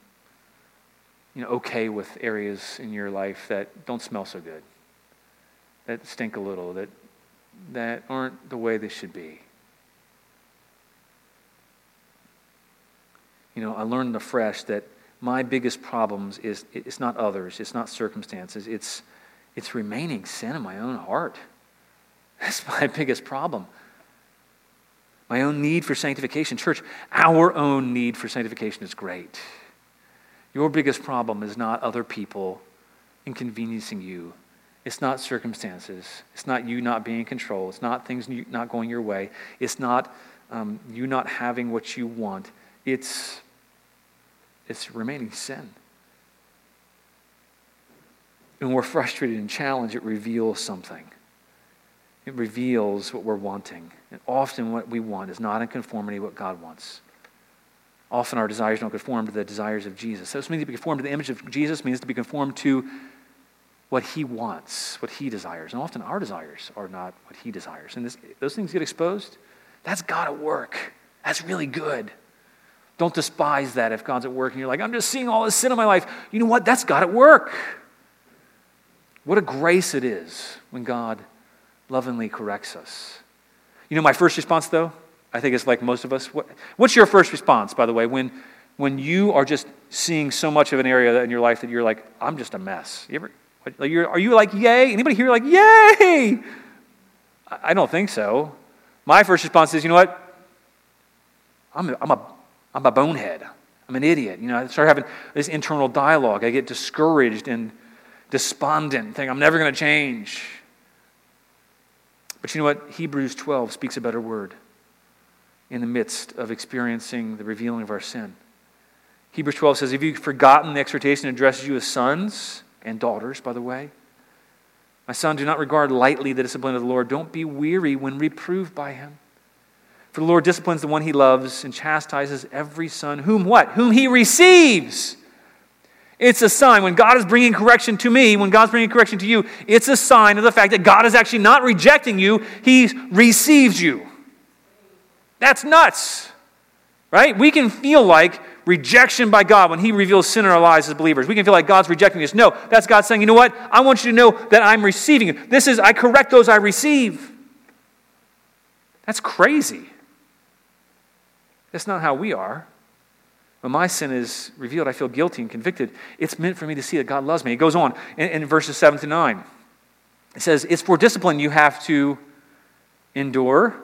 you know, okay with areas in your life that don't smell so good, that stink a little, that, that aren't the way they should be? You know, I learned afresh that my biggest problems is it's not others, it's not circumstances, it's, it's remaining sin in my own heart. That's my biggest problem. My own need for sanctification. Church, our own need for sanctification is great. Your biggest problem is not other people inconveniencing you. It's not circumstances. It's not you not being in control. It's not things not going your way. It's not um, you not having what you want. It's it's remaining sin. When we're frustrated and challenged, it reveals something. It reveals what we're wanting. And often what we want is not in conformity with what God wants. often our desires don't conform to the desires of Jesus. So this means to be conformed to the image of Jesus means to be conformed to what he wants, what he desires. And often our desires are not what he desires. And this, those things get exposed. That's God at work. That's really good. Don't despise that if God's at work and you're like, I'm just seeing all this sin in my life. You know what? That's God at work. What a grace it is when God lovingly corrects us. You know, my first response, though, I think it's like most of us. What, what's your first response, by the way, when, when you are just seeing so much of an area in your life that you're like, I'm just a mess? You ever, are you like, yay? Anybody here like, yay? I don't think so. My first response is, you know what? I'm a, I'm a, I'm a bonehead. I'm an idiot. You know, I start having this internal dialogue. I get discouraged and despondent, think I'm never going to change. But you know what? Hebrews 12 speaks a better word in the midst of experiencing the revealing of our sin. Hebrews 12 says, Have you forgotten the exhortation addresses you as sons and daughters, by the way? My son, do not regard lightly the discipline of the Lord. Don't be weary when reproved by him. For the Lord disciplines the one he loves and chastises every son, whom what? Whom he receives. It's a sign. When God is bringing correction to me, when God's bringing correction to you, it's a sign of the fact that God is actually not rejecting you, He receives you. That's nuts, right? We can feel like rejection by God when He reveals sin in our lives as believers. We can feel like God's rejecting us. No, that's God saying, you know what? I want you to know that I'm receiving you. This is, I correct those I receive. That's crazy. That's not how we are. When my sin is revealed, I feel guilty and convicted. It's meant for me to see that God loves me. It goes on in, in verses 7 to 9. It says, It's for discipline you have to endure.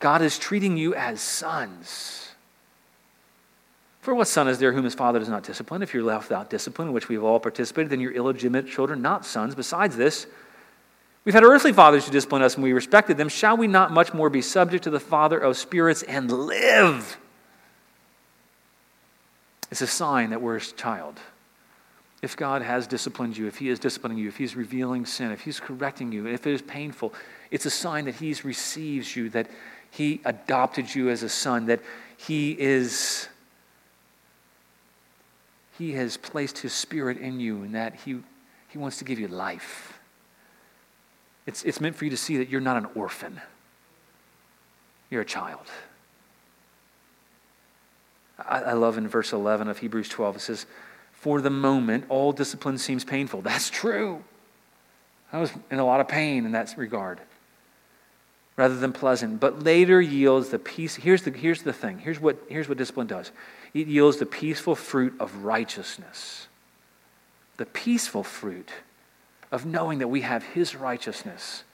God is treating you as sons. For what son is there whom his father does not discipline? If you're left without discipline, in which we've all participated, then you're illegitimate children, not sons. Besides this, we've had earthly fathers who disciplined us and we respected them. Shall we not much more be subject to the Father of spirits and live? It's a sign that we're his child. If God has disciplined you, if he is disciplining you, if he's revealing sin, if he's correcting you, if it is painful, it's a sign that he receives you, that he adopted you as a son, that He is. He has placed His Spirit in you, and that He, he wants to give you life. It's, it's meant for you to see that you're not an orphan, you're a child. I, love in verse 11 of Hebrews 12, it says, For the moment, all discipline seems painful. That's true. I was in a lot of pain in that regard rather than pleasant, but later yields the peace. Here's the, here's the thing. Here's what, here's what discipline does it yields the peaceful fruit of righteousness. The peaceful fruit of knowing that we have His righteousness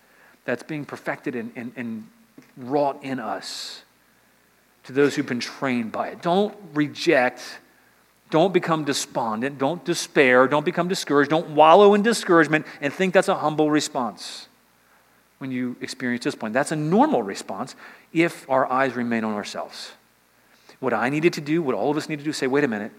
that's being perfected and, and, and wrought in us to those who've been trained by it. Don't reject. Don't become despondent. Don't despair. Don't become discouraged. Don't wallow in discouragement and think that's a humble response when you experience discipline. That's a normal response if our eyes remain on ourselves. What I needed to do, what all of us need to do, say, wait a minute,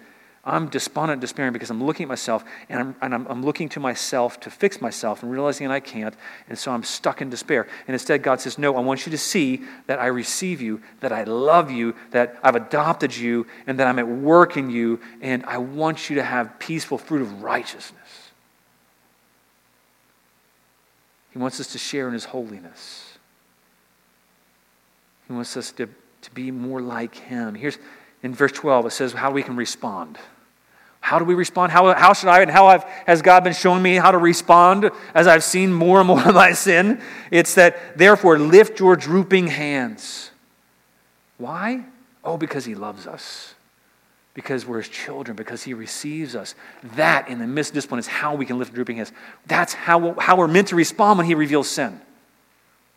I'm despondent despairing because I'm looking at myself and, I'm, and I'm, I'm, looking to myself to fix myself and realizing that I can't, and so I'm stuck in despair. And instead, God says, No, I want you to see that I receive you, that I love you, that I've adopted you, and that I'm at work in you, and I want you to have peaceful fruit of righteousness. He wants us to share in His holiness. He wants us to, to be more like Him. Here's in verse 12, it says how we can respond. How do we respond? How, how should I, and how I've, has God been showing me how to respond as I've seen more and more of my sin? It's that, therefore, lift your drooping hands. Why? Oh, because He loves us because we're his children, because he receives us. That, in the midst of discipline, is how we can lift drooping hands. That's how, how we're meant to respond when he reveals sin.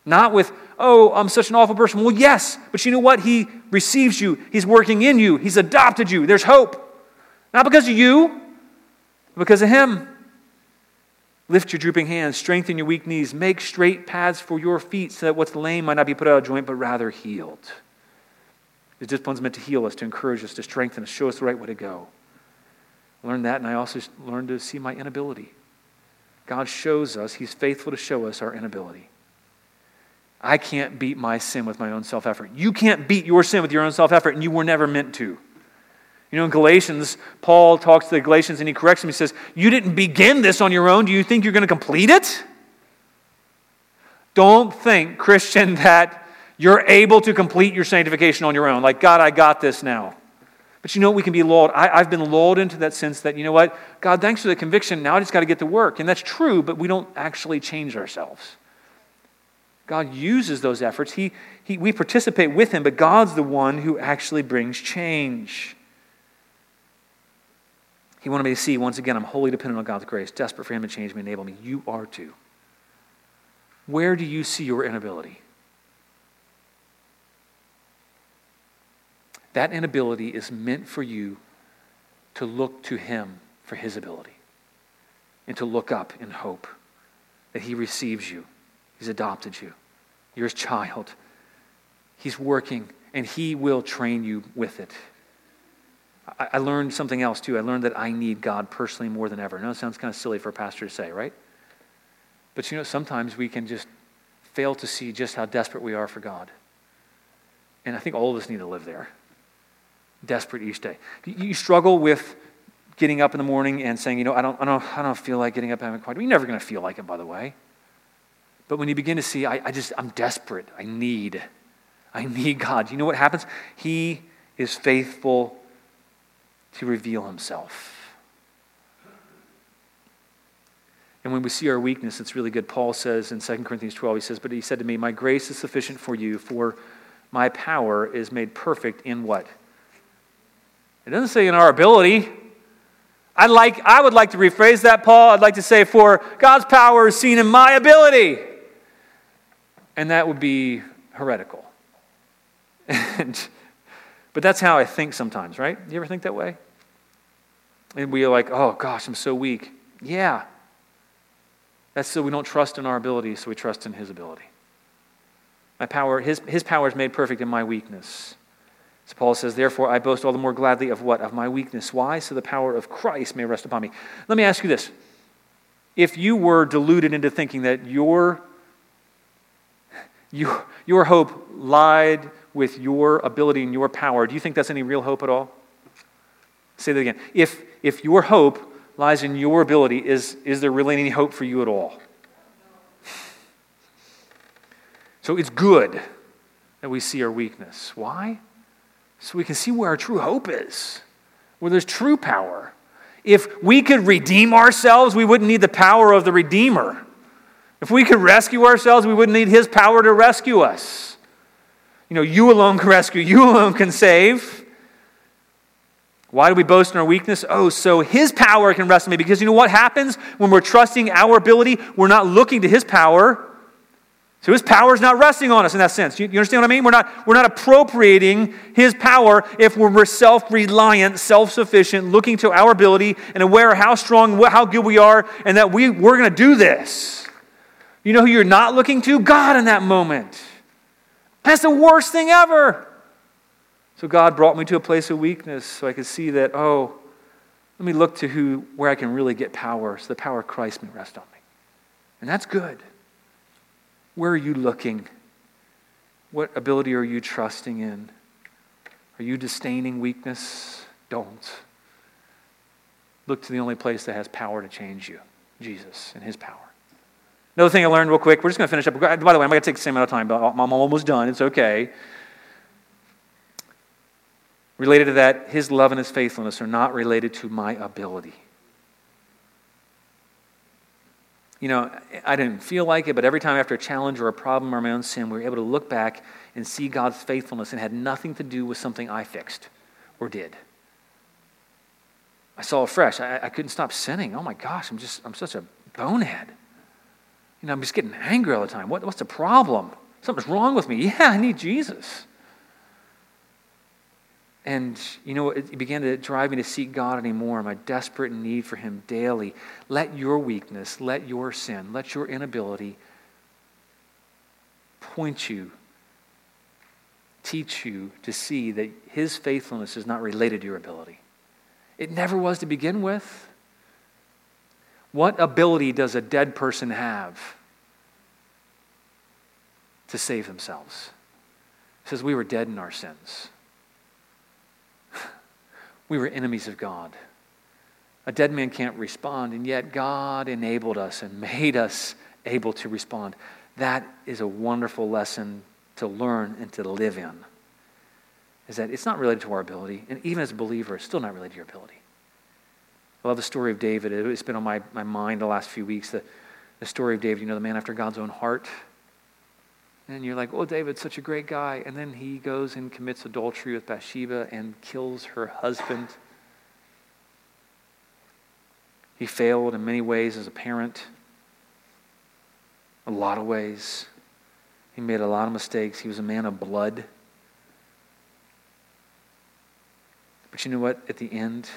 Not with, oh, I'm such an awful person. Well, yes, but you know what? He receives you, he's working in you, he's adopted you. There's hope. Not because of you, because of him. Lift your drooping hands, strengthen your weak knees, make straight paths for your feet so that what's lame might not be put out of joint, but rather healed. His discipline is meant to heal us, to encourage us, to strengthen us, show us the right way to go. I learned that, and I also learned to see my inability. God shows us, He's faithful to show us our inability. I can't beat my sin with my own self effort. You can't beat your sin with your own self effort, and you were never meant to. You know, in Galatians, Paul talks to the Galatians and he corrects them. He says, You didn't begin this on your own. Do you think you're going to complete it? Don't think, Christian, that you're able to complete your sanctification on your own. Like, God, I got this now. But you know, we can be lulled. I, have been lulled into that sense that, you know what? God, thanks for the conviction. Now I just got to get to work. And that's true, but we don't actually change ourselves. God uses those efforts. He, he, we participate with Him, but God's the one who actually brings change. He wanted me to see, once again, I'm wholly dependent on God's grace, desperate for Him to change me, enable me. You are too. Where do you see your inability? That inability is meant for you to look to Him for His ability and to look up in hope that He receives you. He's adopted you. You're His child. He's working and He will train you with it. I, I learned something else too. I learned that I need God personally more than ever. Now, it sounds kind of silly for a pastor to say, right? But you know, sometimes we can just fail to see just how desperate we are for God. And I think all of us need to live there desperate each day. You struggle with getting up in the morning and saying, you know, I don't, I don't, I don't feel like getting up having quiet. You're never going to feel like it, by the way. But when you begin to see, I, I just, I'm desperate. I need, I need God. You know what happens? He is faithful to reveal himself. And when we see our weakness, it's really good. Paul says in 2 Corinthians 12, he says, But he said to me, My grace is sufficient for you, for my power is made perfect in what? It doesn't say in our ability. I'd like, I would like to rephrase that, Paul. I'd like to say, for God's power is seen in my ability. And that would be heretical. and, but that's how I think sometimes, right? You ever think that way? And we are like, oh gosh, I'm so weak. Yeah. That's so we don't trust in our ability, so we trust in his ability. My power, his, his power is made perfect in my weakness. So Paul says, Therefore, I boast all the more gladly of what? Of my weakness. Why? So the power of Christ may rest upon me. Let me ask you this. If you were deluded into thinking that your, your, your hope lied with your ability and your power, do you think that's any real hope at all? Say that again. If, if your hope lies in your ability, is, is there really any hope for you at all? So it's good that we see our weakness. Why? so we can see where our true hope is, where there's true power. If we could redeem ourselves, we wouldn't need the power of the Redeemer. If we could rescue ourselves, we wouldn't need His power to rescue us. You know, you alone can rescue, you alone can save. Why do we boast in our weakness? Oh, so His power can rest in me. Because you know what happens when we're trusting our ability? We're not looking to His power. So his power is not resting on us in that sense. You, you, understand what I mean? We're not, we're not appropriating his power if we're self reliant, self sufficient, looking to our ability and aware of how strong, how good we are, and that we, we're going to do this. You know who you're not looking to? God in that moment. That's the worst thing ever. So God brought me to a place of weakness so I could see that, oh, let me look to who, where I can really get power so the power of Christ may rest on me. And that's good. Where are you looking? What ability are you trusting in? Are you disdaining weakness? Don't. Look to the only place that has power to change you Jesus and His power. Another thing I learned real quick, we're just going to finish up. By the way, I'm going to take the same amount of time, but I'm almost done. It's okay. Related to that, His love and His faithfulness are not related to my ability. you know, I didn't feel like it, but every time after a challenge or a problem or my own sin, we were able to look back and see God's faithfulness and had nothing to do with something I fixed or did. I saw afresh. I, I couldn't stop sinning. Oh my gosh, I'm just, I'm such a bonehead. You know, I'm just getting angry all the time. What, what's the problem? Something's wrong with me. Yeah, I need Jesus. And, you know, it began to drive me to seek God anymore, my desperate need for Him daily. Let your weakness, let your sin, let your inability point you, teach you to see that His faithfulness is not related to your ability. It never was to begin with. What ability does a dead person have to save themselves? Says we were dead in our sins. We were enemies of God. A dead man can't respond, and yet God enabled us and made us able to respond. That is a wonderful lesson to learn and to live in. Is that it's not related to our ability, and even as a believer, it's still not related to your ability. I love the story of David. It's been on my, my mind the last few weeks. The, the story of David, you know, the man after God's own heart. And you're like, oh, David's such a great guy. And then he goes and commits adultery with Bathsheba and kills her husband. He failed in many ways as a parent, a lot of ways. He made a lot of mistakes. He was a man of blood. But you know what? At the end,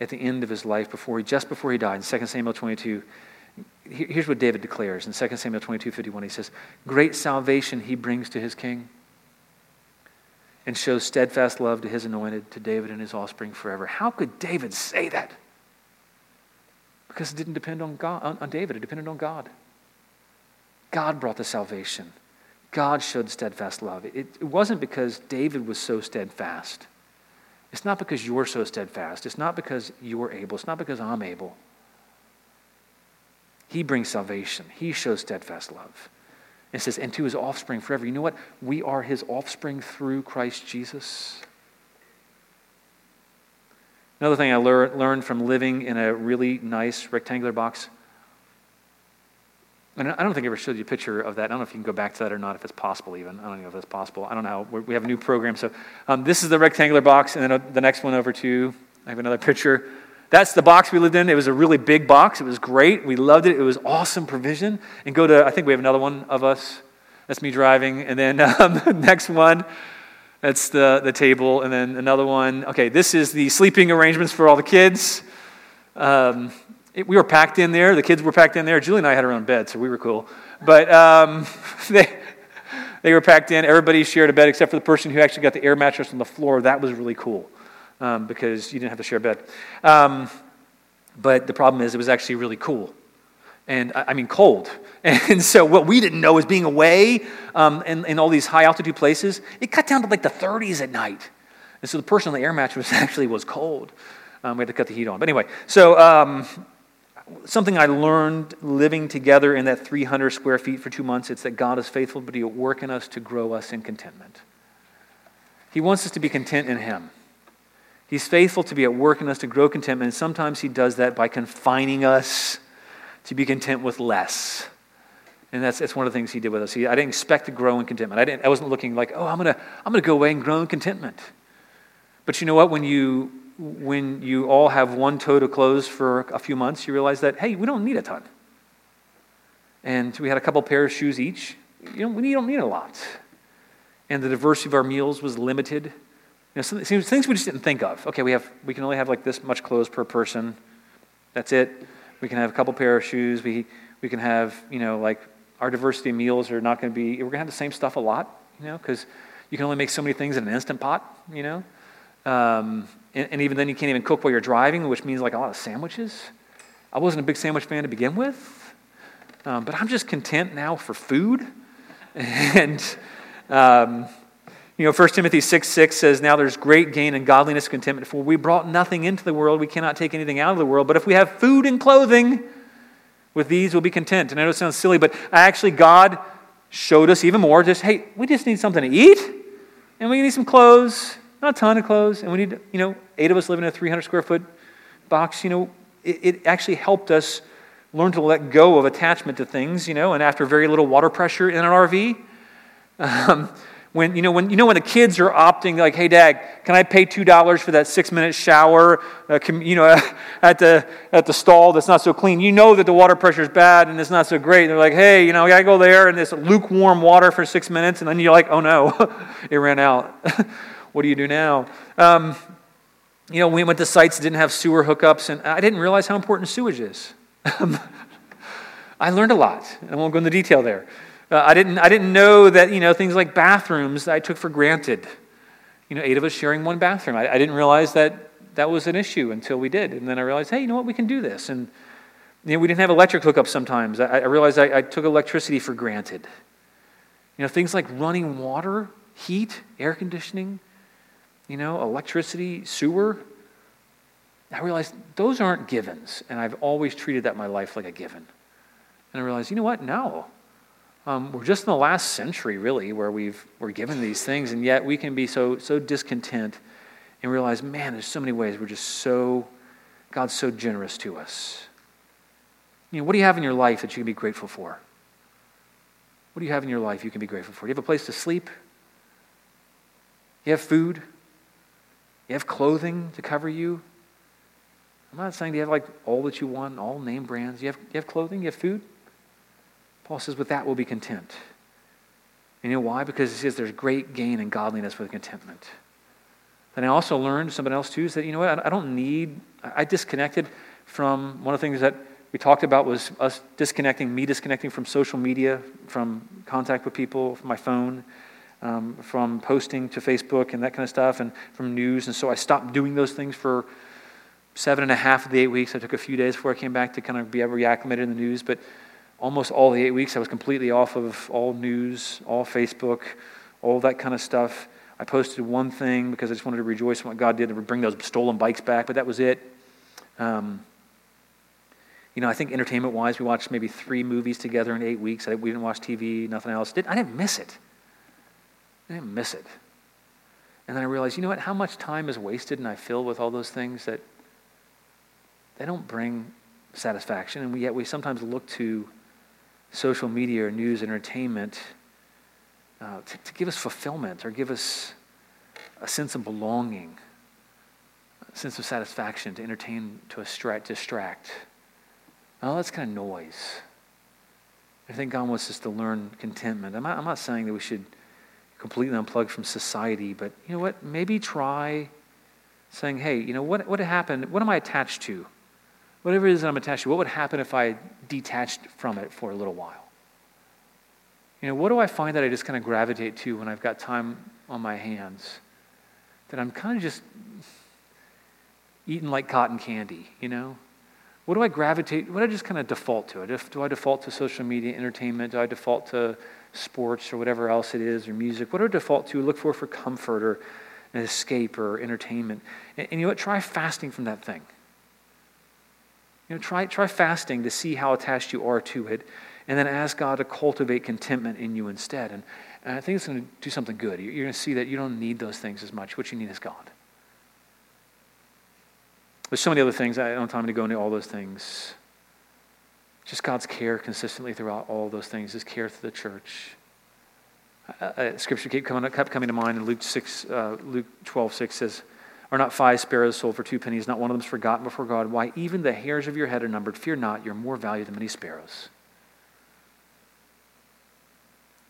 at the end of his life, before he, just before he died, in 2 Samuel 22, here's what David declares in 2 Samuel 22 51. He says, Great salvation he brings to his king and shows steadfast love to his anointed, to David and his offspring forever. How could David say that? Because it didn't depend on, God, on, on David, it depended on God. God brought the salvation. God showed steadfast love. It, it wasn't because David was so steadfast. It's not because you're so steadfast. It's not because you're able. It's not because I'm able. He brings salvation. He shows steadfast love. It says, and to his offspring forever. You know what? We are his offspring through Christ Jesus. Another thing I learned from living in a really nice rectangular box. And I don't think I ever showed you a picture of that. I don't know if you can go back to that or not, if it's possible even. I don't know if it's possible. I don't know. We have a new program. So um, this is the rectangular box, and then uh, the next one over to, I have another picture. That's the box we lived in. It was a really big box. It was great. We loved it. It was awesome provision. And go to, I think we have another one of us. That's me driving. And then um, next one, that's the, the table. And then another one. Okay, this is the sleeping arrangements for all the kids. Um, we were packed in there. The kids were packed in there. Julie and I had our own bed, so we were cool. But um, they, they were packed in. Everybody shared a bed except for the person who actually got the air mattress on the floor. That was really cool um, because you didn't have to share a bed. Um, but the problem is, it was actually really cool. And I mean, cold. And so, what we didn't know is being away um, in, in all these high altitude places, it cut down to like the 30s at night. And so, the person on the air mattress actually was cold. Um, we had to cut the heat on. But anyway, so um, something I learned living together in that 300 square feet for two months it's that God is faithful, but He will work in us to grow us in contentment. He wants us to be content in Him. He's faithful to be at work in us to grow contentment, and sometimes He does that by confining us to be content with less. And that's, that's one of the things He did with us. He, I didn't expect to grow in contentment. I, didn't, I wasn't looking like, oh, I'm going to I'm going to go away and grow in contentment. But you know what? When you, when you all have one toe to close for a few months, you realize that, hey, we don't need a ton. And we had a couple pairs of shoes each. You know, we don't need a lot. And the diversity of our meals was limited You know, some, things we just didn't think of. Okay, we, have, we can only have like this much clothes per person. That's it. We can have a couple pair of shoes. We, we can have, you know, like our diversity of meals are not going to be, we're going to have the same stuff a lot, you know, because you can only make so many things in an instant pot, you know. Um, and, and, even then, you can't even cook while you're driving, which means like a lot of sandwiches. I wasn't a big sandwich fan to begin with, um, but I'm just content now for food. And, um, you know, 1 Timothy 6 6 says, Now there's great gain in godliness contentment, for we brought nothing into the world. We cannot take anything out of the world. But if we have food and clothing, with these we'll be content. And I know it sounds silly, but actually, God showed us even more just, hey, we just need something to eat, and we need some clothes, not a ton of clothes, and we need, you know, eight of us live in a 300 square foot box. You know, it, it actually helped us learn to let go of attachment to things, you know, and after very little water pressure in an RV. Um, when you know when you know when the kids are opting like hey dad can i pay $2 for that six minute shower uh, you know at the at the stall that's not so clean you know that the water pressure is bad and it's not so great they're like hey you know i gotta go there and this lukewarm water for six minutes and then you're like oh no it ran out what do you do now um, you know we went to sites that didn't have sewer hookups and i didn't realize how important sewage is i learned a lot i won't go into detail there uh, I, didn't, I didn't know that, you know, things like bathrooms I took for granted. You know, eight of us sharing one bathroom. I, I didn't realize that that was an issue until we did. And then I realized, hey, you know what, we can do this. And, you know, we didn't have electric hookups sometimes. I, I realized I, I took electricity for granted. You know, things like running water, heat, air conditioning. You know, electricity, sewer. I realized those aren't givens, and I've always treated that my life like a given. And I realized, you know what? No. Um, we're just in the last century, really, where we've, we're given these things, and yet we can be so, so discontent and realize, man, there's so many ways we're just so, God's so generous to us. You know, what do you have in your life that you can be grateful for? What do you have in your life you can be grateful for? Do you have a place to sleep? You have food? You have clothing to cover you? I'm not saying you have like all that you want, all name brands. You have, you have clothing, you have food. Paul says, with that we'll be content. And you know why? Because he says there's great gain in godliness with contentment. Then I also learned something else too is that, you know what, I don't need, I disconnected from one of the things that we talked about was us disconnecting, me disconnecting from social media, from contact with people, from my phone, um, from posting to Facebook and that kind of stuff, and from news. And so I stopped doing those things for seven and a half of the eight weeks. I took a few days before I came back to kind of be reacclimated in the news, but almost all the eight weeks I was completely off of all news, all Facebook, all that kind of stuff. I posted one thing because I just wanted to rejoice in what God did to bring those stolen bikes back, but that was it. Um, you know, I think entertainment wise, we watched maybe three movies together in eight weeks. I, we didn't watch TV, nothing else. Did, I didn't miss it. I didn't miss it. And then I realized, you know what? How much time is wasted and I fill with all those things that they don't bring satisfaction. And yet we sometimes look to social media or news, entertainment uh, to, to give us fulfillment or give us a sense of belonging, a sense of satisfaction, to entertain, to distract. Oh, that's kind of noise. I think God wants us to learn contentment. I'm not, I'm not saying that we should completely unplugged from society, but you know what? Maybe try saying, hey, you know, what, what happened? What am I attached to? Whatever it is that I'm attached to, what would happen if I detached from it for a little while? You know, what do I find that I just kind of gravitate to when I've got time on my hands? That I'm kind of just eating like cotton candy, you know? What do I gravitate, what do I just kind of default to? Do I default to social media, entertainment? Do I default to sports or whatever else it is, or music? What I default to look for for comfort or an escape or entertainment? And, and you know what? Try fasting from that thing. You know, try, try fasting to see how attached you are to it, and then ask God to cultivate contentment in you instead. And, and I think it's going to do something good. You're going to see that you don't need those things as much. What you need is God. There's so many other things. I don't have time to go into all those things. Just God's care consistently throughout all those things, His care through the church. Uh, uh, scripture kept coming, kept coming to mind in Luke, 6, uh, Luke 12, 6 says, Are not five sparrows sold for two pennies? Not one of them is forgotten before God. Why, even the hairs of your head are numbered. Fear not, you're more valuable than many sparrows.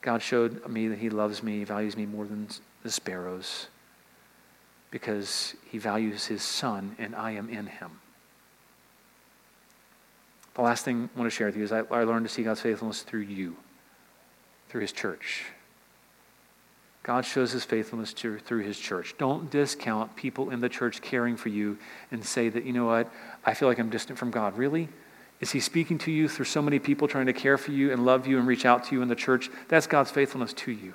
God showed me that He loves me, values me more than the sparrows because He values His Son and I am in Him. The last thing I want to share with you is I, I learned to see God's faithfulness through you, through His church. God shows his faithfulness to, through his church. Don't discount people in the church caring for you and say that, you know what, I feel like I'm distant from God. Really? Is he speaking to you through so many people trying to care for you and love you and reach out to you in the church? That's God's faithfulness to you.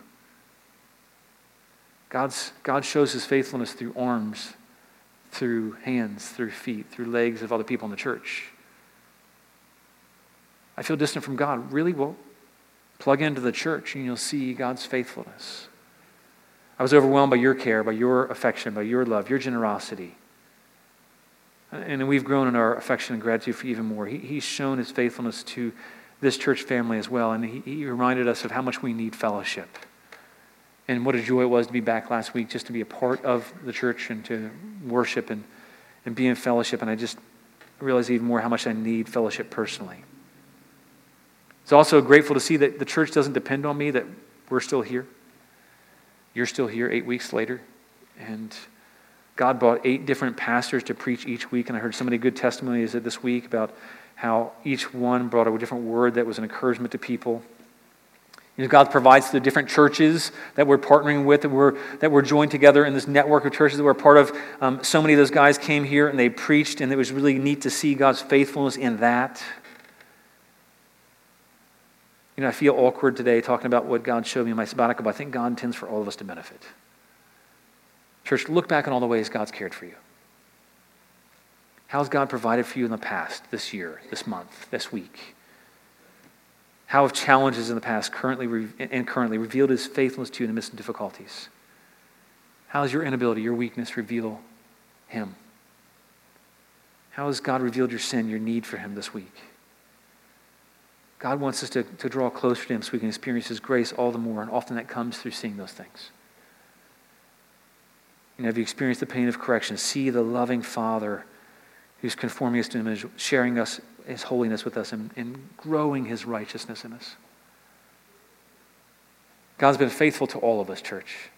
God's, God shows his faithfulness through arms, through hands, through feet, through legs of other people in the church. I feel distant from God. Really? Well, plug into the church and you'll see God's faithfulness. I was overwhelmed by your care, by your affection, by your love, your generosity. And we've grown in our affection and gratitude for even more. He, he's shown his faithfulness to this church family as well. And he, he reminded us of how much we need fellowship. And what a joy it was to be back last week, just to be a part of the church and to worship and, and be in fellowship. And I just realized even more how much I need fellowship personally. It's also grateful to see that the church doesn't depend on me, that we're still here. You're still here eight weeks later. And God brought eight different pastors to preach each week. And I heard so many good testimonies this week about how each one brought a different word that was an encouragement to people. You know, God provides the different churches that we're partnering with, that we're, that we're joined together in this network of churches that we're part of. Um, so many of those guys came here and they preached, and it was really neat to see God's faithfulness in that. You know, I feel awkward today talking about what God showed me in my sabbatical, but I think God intends for all of us to benefit. Church, look back on all the ways God's cared for you. How's God provided for you in the past, this year, this month, this week? How have challenges in the past currently and currently revealed his faithfulness to you in the midst of difficulties? How has your inability, your weakness reveal him? How has God revealed your sin, your need for him this week? God wants us to, to draw closer to him so we can experience his grace all the more, and often that comes through seeing those things. Have you experienced the pain of correction? See the loving Father who's conforming us to him, sharing us his holiness with us, and, and growing his righteousness in us. God's been faithful to all of us, church.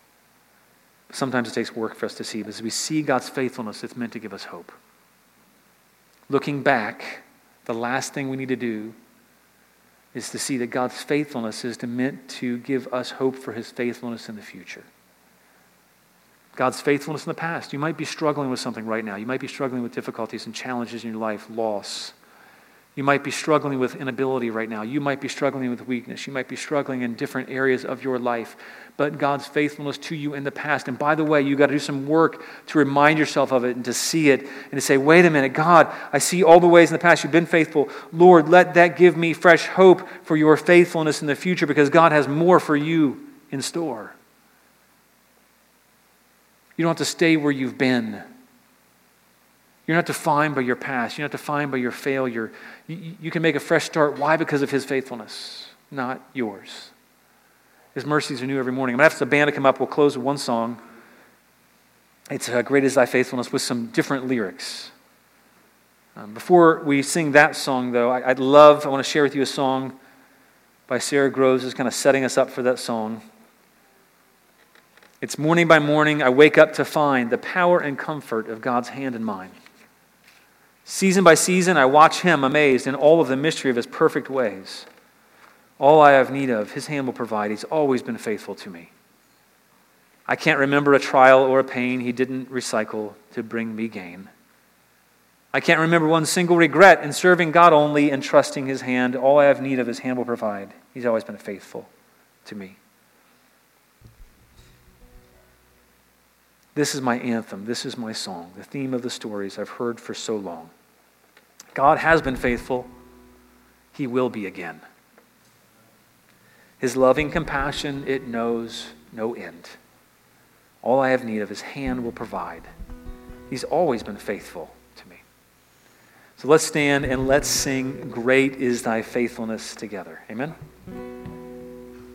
Sometimes it takes work for us to see, but as we see God's faithfulness, it's meant to give us hope. Looking back, the last thing we need to do is to see that God's faithfulness is meant to give us hope for his faithfulness in the future. God's faithfulness in the past. You might be struggling with something right now. You might be struggling with difficulties and challenges in your life, loss. You might be struggling with inability right now. You might be struggling with weakness. You might be struggling in different areas of your life. But God's faithfulness to you in the past. And by the way, you've got to do some work to remind yourself of it and to see it and to say, wait a minute, God, I see all the ways in the past you've been faithful. Lord, let that give me fresh hope for your faithfulness in the future because God has more for you in store. You don't have to stay where you've been. You're not defined by your past. You're not defined by your failure. You, you, can make a fresh start. Why? Because of his faithfulness, not yours. His mercies are new every morning. I'm going to ask the band to come up. We'll close with one song. It's uh, Great is Thy Faithfulness with some different lyrics. Um, before we sing that song, though, I, would love, I want to share with you a song by Sara Groves, is kind of setting us up for that song. It's morning by morning, I wake up to find the power and comfort of God's hand in mine. Season by season, I watch him amazed in all of the mystery of his perfect ways. All I have need of, his hand will provide. He's always been faithful to me. I can't remember a trial or a pain he didn't recycle to bring me gain. I can't remember one single regret in serving God only and trusting his hand. All I have need of, his hand will provide. He's always been faithful to me. This is my anthem. This is my song, the theme of the stories I've heard for so long. God has been faithful. He will be again. His loving compassion, it knows no end. All I have need of, His hand will provide. He's always been faithful to me. So let's stand and let's sing, Great is Thy Faithfulness together. Amen.